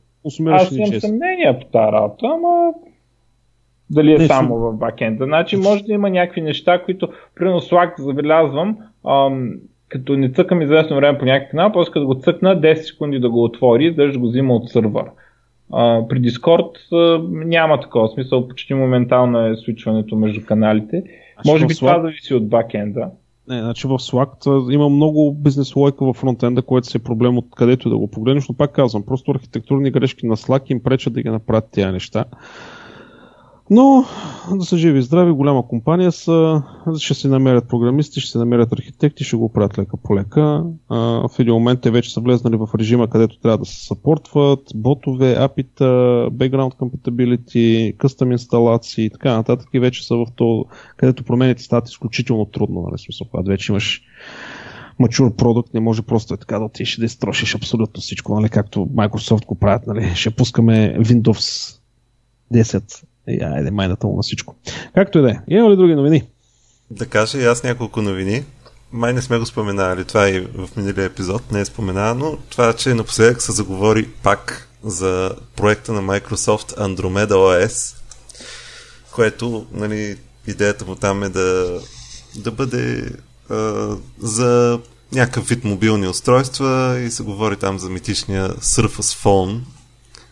Аз имам съмнение по тази работа, ама дали е не, само в бакенда. Значи може да има някакви неща, които, примерно Slack забелязвам, ам, като не цъкам известно време по някакъв канал, после като го цъкна 10 секунди да го отвори, да го взима от сървър. А, при Discord а, няма такова смисъл, почти моментално е свичването между каналите. А може би Slack... това зависи от бакенда. Не, значи в Slack има много бизнес лойка в фронтенда, което си е проблем от където да го погледнеш, но пак казвам, просто архитектурни грешки на Slack им пречат да ги направят тези неща. Но да са живи и здрави, голяма компания са, ще се намерят програмисти, ще се намерят архитекти, ще го правят лека по лека. А, в един момент те вече са влезнали в режима, където трябва да се съпортват ботове, апита, background compatibility, къстъм инсталации и така нататък. И вече са в то, където промените стават изключително трудно, нали, смисъл, когато вече имаш mature продукт, не може просто е така да отидеш да изтрошиш абсолютно всичко, нали, както Microsoft го правят, нали, ще пускаме Windows 10 и, айде, майната му на всичко. Както и да е. Има ли други новини? Да кажа и аз няколко новини. Май не сме го споменали, това и в миналия епизод не е споменано. Това, че напоследък се заговори пак за проекта на Microsoft Andromeda OS, което, нали, идеята му там е да, да бъде а, за някакъв вид мобилни устройства и се говори там за митичния Surface Phone,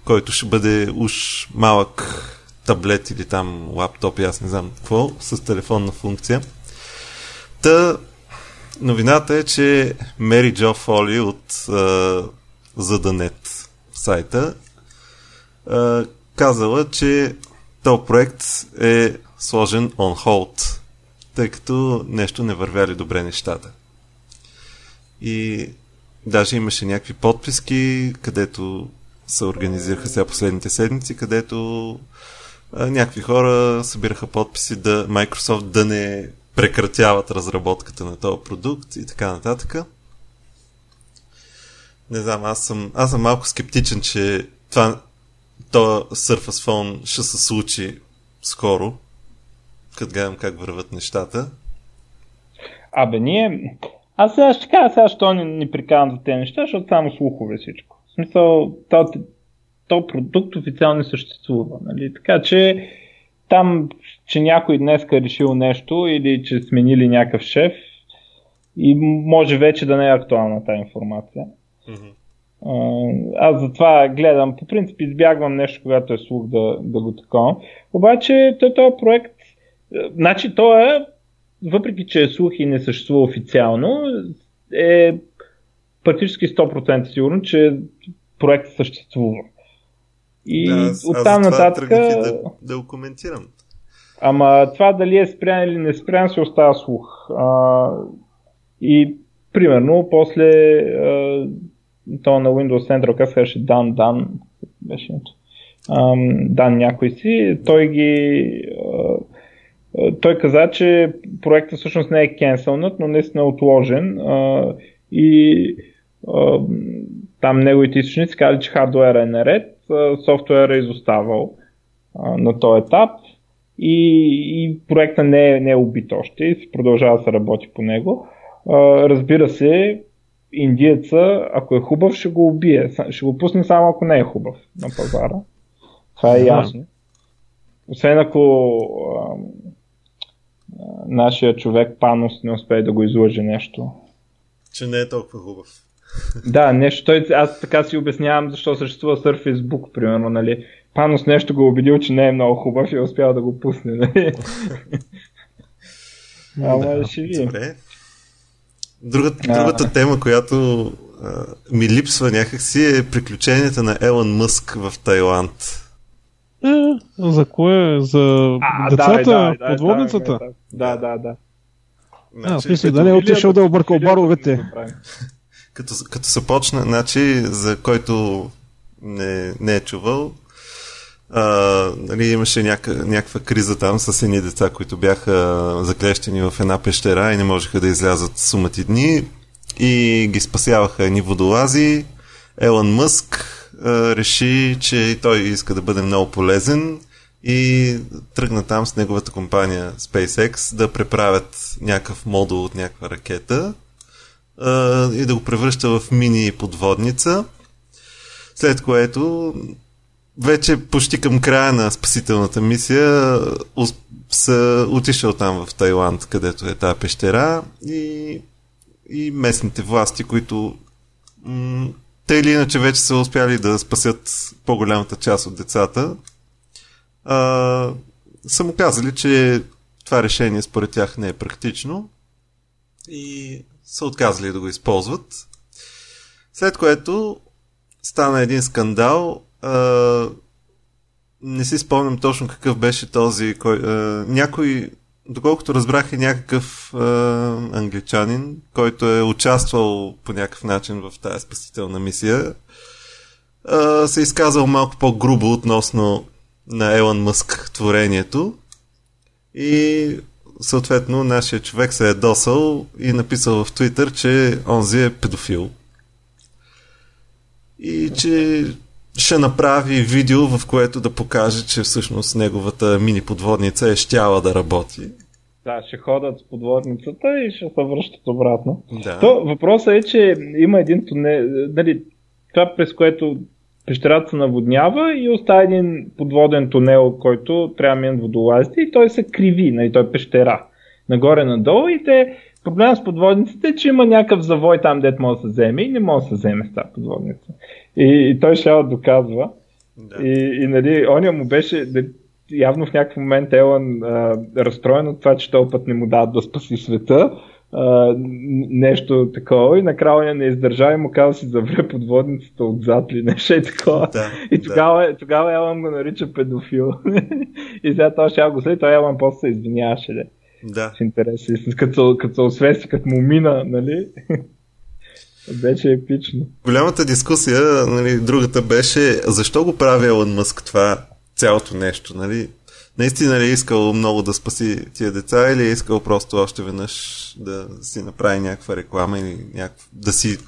който ще бъде уж малък таблет или там лаптоп, аз не знам какво, с телефонна функция. Та, новината е, че Мери Джо Фоли от ZDNet сайта uh, казала, че този проект е сложен on hold, тъй като нещо не вървяли добре нещата. И даже имаше някакви подписки, където се организираха сега последните седмици, където някакви хора събираха подписи да Microsoft да не прекратяват разработката на този продукт и така нататък. Не знам, аз съм, аз съм малко скептичен, че това, то Surface Phone ще се случи скоро, като гледам как върват нещата. Абе, ние... Аз сега ще кажа сега, що ни, ни прикарам за тези неща, защото само слухове всичко. В смисъл, то, продукт официално не съществува. Нали? Така че там, че някой днес е решил нещо или че сменили някакъв шеф и може вече да не е актуална тази информация. Mm-hmm. Аз затова гледам, по принцип избягвам нещо, когато е слух да, да го такова. Обаче този проект, значи то е, въпреки че е слух и не съществува официално, е практически 100% сигурно, че проект съществува. И да, аз, оттам аз нататък. Да, да го коментирам. Ама това дали е спрян или не спрян, се остава слух. А, и примерно, после а, то на Windows Central казваше Dan Dan. Беше да, някой си, той ги той каза, че проектът всъщност не е кенселнат, но наистина е отложен и там неговите източници казали, че хардуера е наред, софтуера е изоставал на този етап и, и проекта не е, не е убит още и се продължава да се работи по него. Разбира се, индиеца, ако е хубав, ще го убие. Ще го пусне само ако не е хубав на пазара. Това е ясно. Освен ако а, а, нашия човек Панос не успее да го излъже нещо. Че не е толкова хубав. Да, нещо. Той, аз така си обяснявам защо съществува Surface Book, примерно, нали. Панос нещо го е убедил, че не е много хубав и е успял да го пусне, нали. Ама да, ще ви. Добре. Другата, а... тема, която а, ми липсва някакси е приключенията на Елън Мъск в Тайланд. Е, за кое? За а, децата? Да, да, подводницата? Да, да, да. Значи, а, в смисъл, да не е отишъл да объркал баровете. Като, като се почна, значи, за който не, не е чувал, а, нали, имаше няка, някаква криза там с едни деца, които бяха заклещени в една пещера и не можеха да излязат сумати дни и ги спасяваха едни водолази. Елън Мъск а, реши, че той иска да бъде много полезен и тръгна там с неговата компания SpaceX да преправят някакъв модул от някаква ракета и да го превръща в мини подводница. След което вече почти към края на спасителната мисия са отишъл там в Тайланд, където е тази пещера и, и местните власти, които м- те или иначе вече са успяли да спасят по-голямата част от децата, а, са му казали, че това решение според тях не е практично и са отказали да го използват. След което стана един скандал. А, не си спомням точно какъв беше този. Кой, а, някой, доколкото разбрах, е някакъв а, англичанин, който е участвал по някакъв начин в тази спасителна мисия. А, се е изказал малко по-грубо относно на Елън Мъск творението. И съответно нашия човек се е досал и написал в Твитър, че онзи е педофил. И че ще направи видео, в което да покаже, че всъщност неговата мини подводница е щяла да работи. Да, ще ходят с подводницата и ще се връщат обратно. Да. То, въпросът е, че има един тунел, нали, това през което пещерата се наводнява и остава един подводен тунел, който трябва да минат водолазите и той се криви, нали, той е пещера. Нагоре-надолу и те Проблема с подводниците е, че има някакъв завой там, дет може да се вземе и не може да се вземе с тази подводница. И, и той ще доказва. Да. И, и нали, оня му беше, явно в някакъв момент Елън а, разстроен от това, че този път не му дадат да спаси света, а, нещо такова и накрая не издържа и му казва си завре подводницата отзад ли нещо е такова. Да, и тогава, да. тогава Елън го нарича педофил. и сега той ще го след, той Елън после се извиняваше. Да. Да. С интерес. Като, като освести, като му мина, нали? Беше епично. Голямата дискусия, нали, другата беше защо го прави Елън Мъск това цялото нещо, нали? Наистина ли е искал много да спаси тия деца или е искал просто още веднъж да си направи някаква реклама или някаква, да си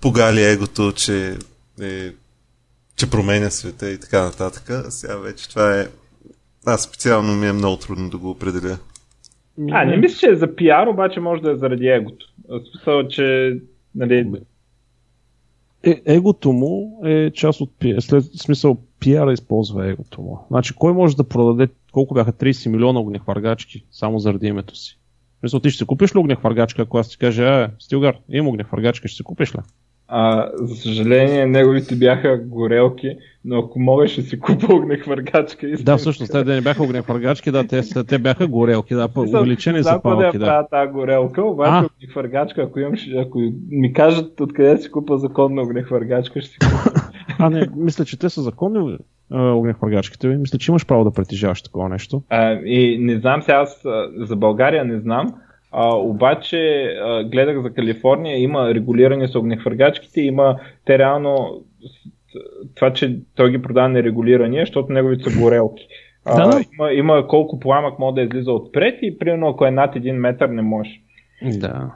погали егото, че, е, че променя света и така нататък. Сега вече това е... Аз специално ми е много трудно да го определя. А, не мисля, че е за пиар, обаче може да е заради егото. Смисъл, че нали... Е, егото му е част от пиар. След смисъл, пиара използва егото му. Значи, кой може да продаде колко бяха 30 милиона огнехвъргачки само заради името си? Мисля, ти ще си купиш ли огнехвъргачка, ако аз ти кажа, е, Стилгар, има огнехвъргачка, ще си купиш ли? А, за съжаление, неговите бяха горелки, но ако мога ще си купа огнехвъргачка. Да, всъщност, те да не бяха огнехвъргачки, да, те, те бяха горелки, да, увеличени са палки. Да, да. тази горелка, обаче огнехвъргачка, ако, имам, ако ми кажат откъде си купа законна огнехвъргачка, ще си купа. А, не, мисля, че те са законни огнехвъргачките. Мисля, че имаш право да притежаваш такова нещо. А, и не знам сега, аз за България не знам, а, обаче а, гледах за Калифорния, има регулиране с огнехвъргачките, има те реално това, че той ги продава нерегулирани, защото неговите са горелки. Да, да. има, има колко пламък може да излиза отпред и примерно ако е над един метър не може. Да.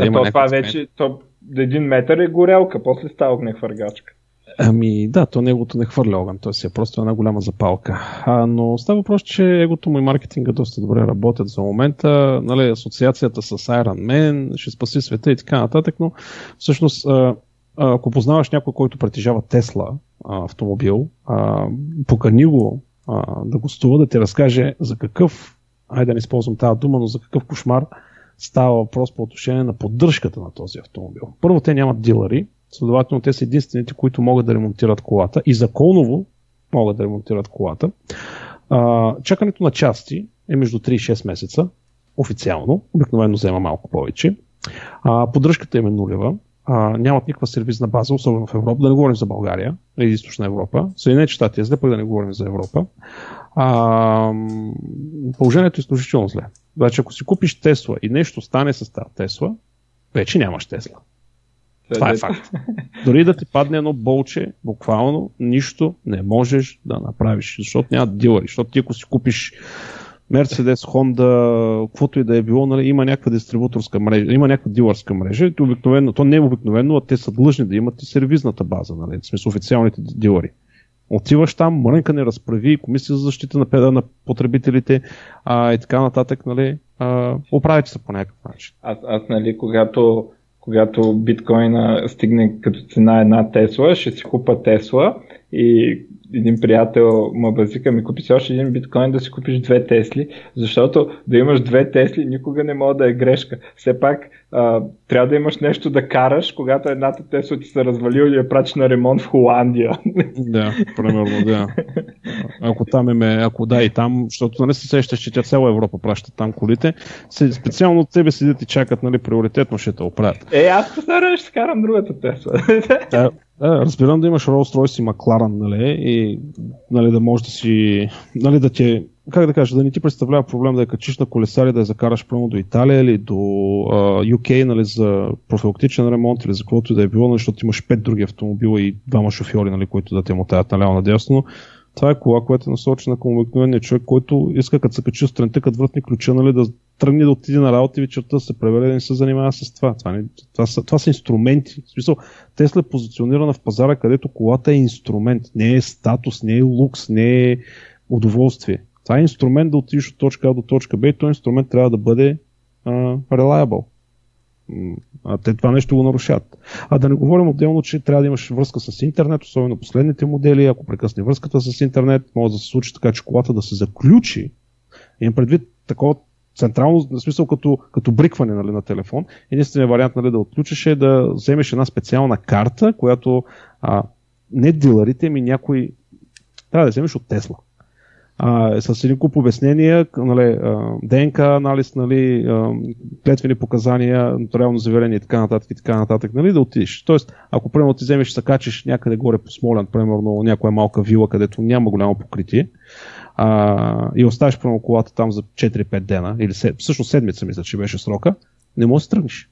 Ето, това вече, то, един метър е горелка, после става огнехвъргачка. Ами да, то неговото не хвърля огън, то си е просто една голяма запалка. А, но става въпрос, че егото му и маркетинга доста добре работят за момента. Нали, асоциацията с Iron Man ще спаси света и така нататък, но всъщност ако познаваш някой, който притежава Тесла автомобил, покани го да гостува, да ти разкаже за какъв, айде да не използвам тази дума, но за какъв кошмар става въпрос по отношение на поддръжката на този автомобил. Първо, те нямат дилъри, следователно те са единствените, които могат да ремонтират колата и законово могат да ремонтират колата. А, чакането на части е между 3 и 6 месеца, официално, обикновено взема малко повече. А, поддръжката е нулева, а, нямат никаква сервизна база, особено в Европа, да не говорим за България или източна Европа. Съединените щати е зле, пък да не говорим за Европа. А, положението е изключително зле. Значи, ако си купиш Тесла и нещо стане с тази Тесла, вече нямаш Тесла. Това е факт. Дори да ти падне едно болче, буквално нищо не можеш да направиш, защото няма дилъри. Защото ти ако си купиш Mercedes, Honda, каквото и да е било, нали, има някаква дистрибуторска мрежа, има някаква дилърска мрежа. И обикновено, то не е обикновено, а те са длъжни да имат и сервизната база, нали, в смисъл официалните дилъри. Отиваш там, мрънка не разправи, комисия за защита на, педа на потребителите а, и така нататък, нали, а, оправите се по някакъв начин. Аз, аз нали, когато, когато биткоина стигне като цена една Тесла, ще си купа Тесла и един приятел ма базика ми купи си още един биткоин да си купиш две Тесли, защото да имаш две Тесли никога не може да е грешка. Все пак а, трябва да имаш нещо да караш, когато едната Тесла ти се развалил и я прачи на ремонт в Холандия. Да, примерно, да. Ако там е, ако да и там, защото не нали, се сещаш, че тя цяла Европа праща там колите, специално от тебе седят и чакат, нали, приоритетно ще те оправят. Е, аз последно ще карам другата Тесла. Да, да, разбирам да имаш Rolls Royce и McLaren, нали, и нали, да може да си, нали, да ти, как да кажа, да не ти представлява проблем да я качиш на колесари, да я закараш прямо до Италия или до uh, UK, нали, за профилактичен ремонт или за каквото и да е било, нали, защото имаш пет други автомобила и двама шофьори, нали, които да те мотаят наляво надясно. Това е кола, която е насочена към обикновения човек, който иска като се качи сутринта, като вратни ключа, нали, да тръгне да отиде на работа и вечерта да се преведе да не се занимава с това. Това, не, това, са, това са инструменти. В смисъл, Тесла е позиционирана в пазара, където колата е инструмент. Не е статус, не е лукс, не е удоволствие. Това е инструмент да отидеш от точка А до точка Б и този инструмент трябва да бъде uh, reliable. А те това нещо го нарушат. А да не говорим отделно, че трябва да имаш връзка с интернет, особено последните модели. Ако прекъсне връзката с интернет, може да се случи така, че колата да се заключи. Имам предвид такова централно, в смисъл като, като брикване нали, на телефон. Единственият вариант нали, да отключиш е да вземеш една специална карта, която а, не дилърите ми някой трябва да вземеш от Тесла а, с един куп обяснения, нали, ДНК анализ, нали, клетвени показания, нотариално заверение и така нататък и така нататък, нали, да отидеш. Тоест, ако примерно ти вземеш се качиш някъде горе по Смолян, примерно някоя малка вила, където няма голямо покритие, а, и оставиш примерно колата там за 4-5 дена, или се, всъщност седмица мисля, че беше срока, не можеш да тръгнеш.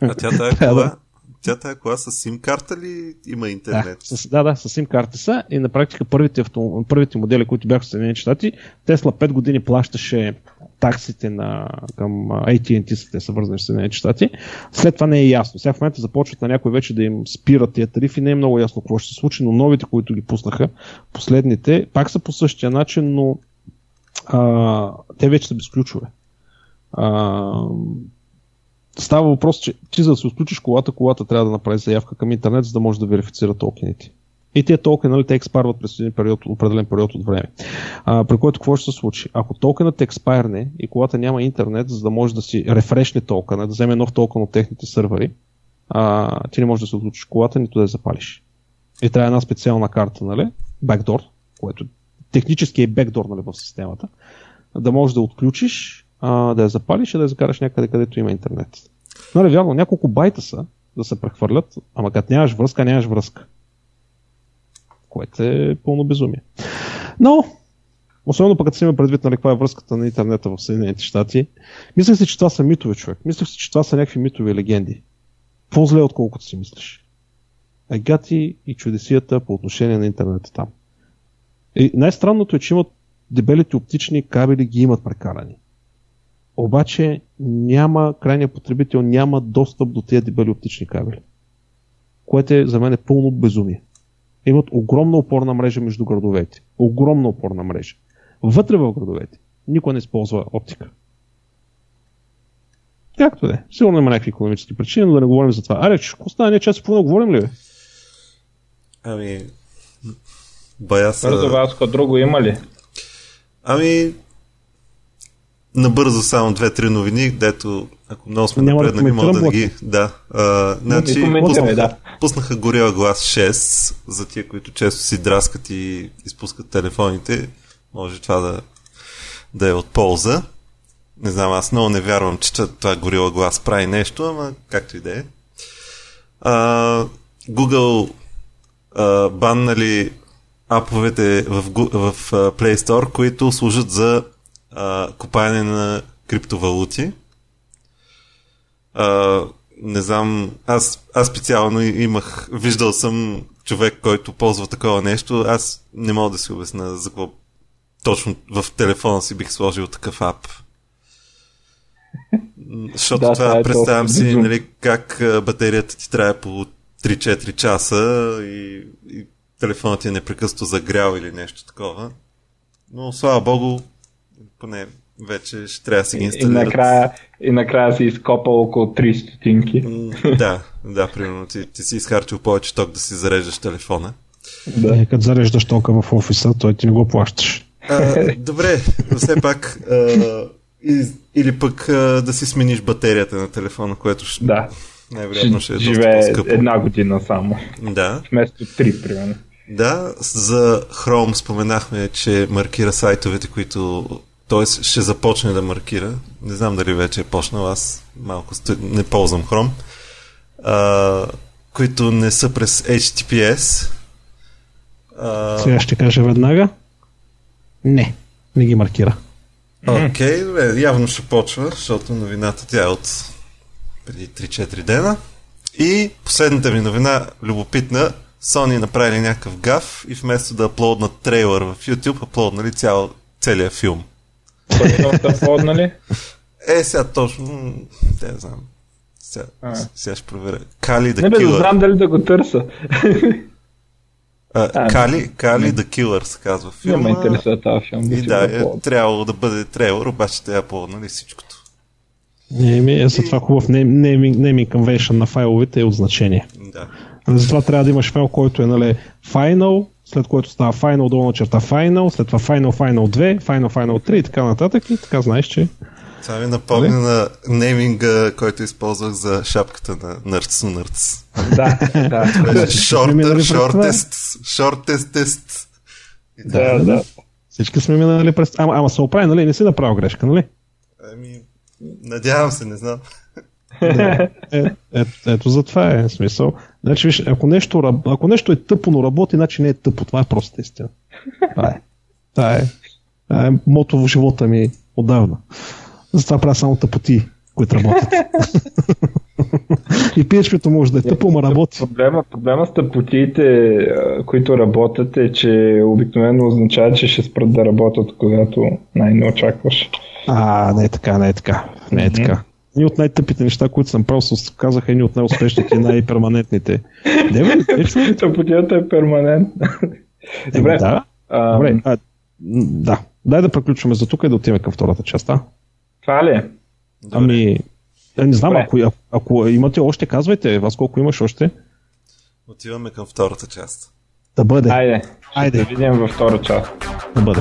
А тя тая кола, тя тая кола с сим карта ли има интернет? Да, с, да, да, с сим карта са и на практика първите, авто, първите модели, които бяха в Съединените щати, Тесла 5 години плащаше таксите на, към AT&T, са те са вързани в Съединените щати. След това не е ясно. Сега в момента започват на някой вече да им спират тия тарифи, не е много ясно какво ще се случи, но новите, които ги пуснаха, последните, пак са по същия начин, но а, те вече са без ключове. А, става въпрос, че ти за да се отключиш колата, колата трябва да направи заявка към интернет, за да може да верифицира токените. И тези токени, нали, те експарват през един период, определен период от време. А, при което какво ще се случи? Ако токенът експайрне и колата няма интернет, за да може да си рефрешне токена, да вземе нов токен от техните сървъри, а, ти не можеш да се отключиш колата, нито да я запалиш. И трябва една специална карта, нали? Backdoor, което технически е бекдор нали, в системата, да можеш да отключиш а, да я запалиш и да я закараш някъде, където има интернет. Нали, вярно, няколко байта са да се прехвърлят, ама като нямаш връзка, нямаш връзка. Което е пълно безумие. Но, особено пък като си има предвид нали, каква е връзката на интернета в Съединените щати, мислех си, че това са митове, човек. Мислех си, че това са някакви митови легенди. По-зле, отколкото си мислиш. агати и чудесията по отношение на интернета там. И най-странното е, че имат дебелите оптични кабели ги имат прекарани. Обаче няма, крайният потребител няма достъп до тези дебели оптични кабели. Което е за мен е пълно безумие. Имат огромна опорна мрежа между градовете. Огромна опорна мрежа. Вътре в градовете никой не използва оптика. Както е. Сигурно има някакви економически причини, но да не говорим за това. Аре, какво стане? Ние час и говорим ли? Ами, бая са... Друго има ли? Ами, набързо само две-три новини, дето ако много сме напреднали, мога да ги... Да. А, значи, пуснаха, да. пуснаха Gorilla Glass 6 за тия, които често си драскат и изпускат телефоните. Може това да, да е от полза. Не знам, аз много не вярвам, че това Gorilla Glass прави нещо, ама както и да е. Google а, баннали аповете в, в, в Play Store, които служат за а, купаяне на криптовалути. А, не знам, аз, аз специално имах, виждал съм човек, който ползва такова нещо, аз не мога да си обясна за какво точно в телефона си бих сложил такъв ап. Защото да, това, е представям си, нали, как батерията ти трябва по 3-4 часа и, и телефонът ти е непрекъснато загрял или нещо такова. Но слава богу, поне вече ще трябва да си ги инсталират. И накрая, и накрая си изкопал около 3 стотинки. Да, да, примерно ти, ти си изхарчил повече ток да си зареждаш телефона. Да. И е, като зареждаш тока в офиса, той ти не го плащаш. А, добре, все пак а, или пък а, да си смениш батерията на телефона, което ще, да. най-вероятно ще е Живее доста по-скъпо. една година само. Да. Вместо три, примерно. Да, за Chrome споменахме, че маркира сайтовете, които т.е. ще започне да маркира. Не знам дали вече е почнал, аз малко не ползвам Chrome. А, които не са през HTTPS. А... Сега ще кажа веднага. Не, не ги маркира. Окей, okay, явно ще почва, защото новината тя е от преди 3-4 дена. И последната ми новина, любопитна, Sony направили някакъв гаф и вместо да аплоднат трейлър в YouTube, аплоднали цял, целият филм. Да аплоднали? Е, сега точно, не знам. Сега, сега ще проверя. Кали да Не бе, знам дали да го търса. А, Кали, Кали the Killer се казва филма. Не ме интересува този филм. И да, е трябвало да бъде трейлър, обаче те е нали всичкото. Не, ми, е за това хубав naming convention на файловете е от значение. Да. Затова трябва да имаш файл, който е нали, final, след което става final долу на черта final, след това final, final 2, final, final 3 и така нататък и така знаеш, че това ми напомня нали? на нейминга, който използвах за шапката на Nerds Nerds. Да, да. Shorter, shortest, shortest тест. Да, да. Всички сме минали през... Ама, ама се оправи, нали? Не си направил грешка, нали? Ами, надявам се, не знам. Да. Е, е, ето за това е смисъл. Значи, виж, ако нещо, ако нещо е тъпо, но работи, значи не е тъпо. Това е просто истина. Това е. Това е, това е мото в живота ми отдавна. Затова правя само тъпоти, които работят. и php може да е тъпо, ма работи. Проблема, проблема с тъпотиите, които работят е, че обикновено означава, че ще спрат да работят, когато най-не очакваш. А, не е така, не е така. Не е така. Ни от най-тъпите неща, които съм правил, казаха едни от най-успешните и най-перманентните. Тъпотията е перманентна. Добре. Да. Добре. А, да. Дай да приключваме за тук и да отиваме към втората част. А? Това ли е? Ами, не знам, ако, ако, ако имате още, казвайте, вас колко имаш още. Отиваме към втората част. Да бъде. Айде, Айде. да видим във втора част. Да бъде.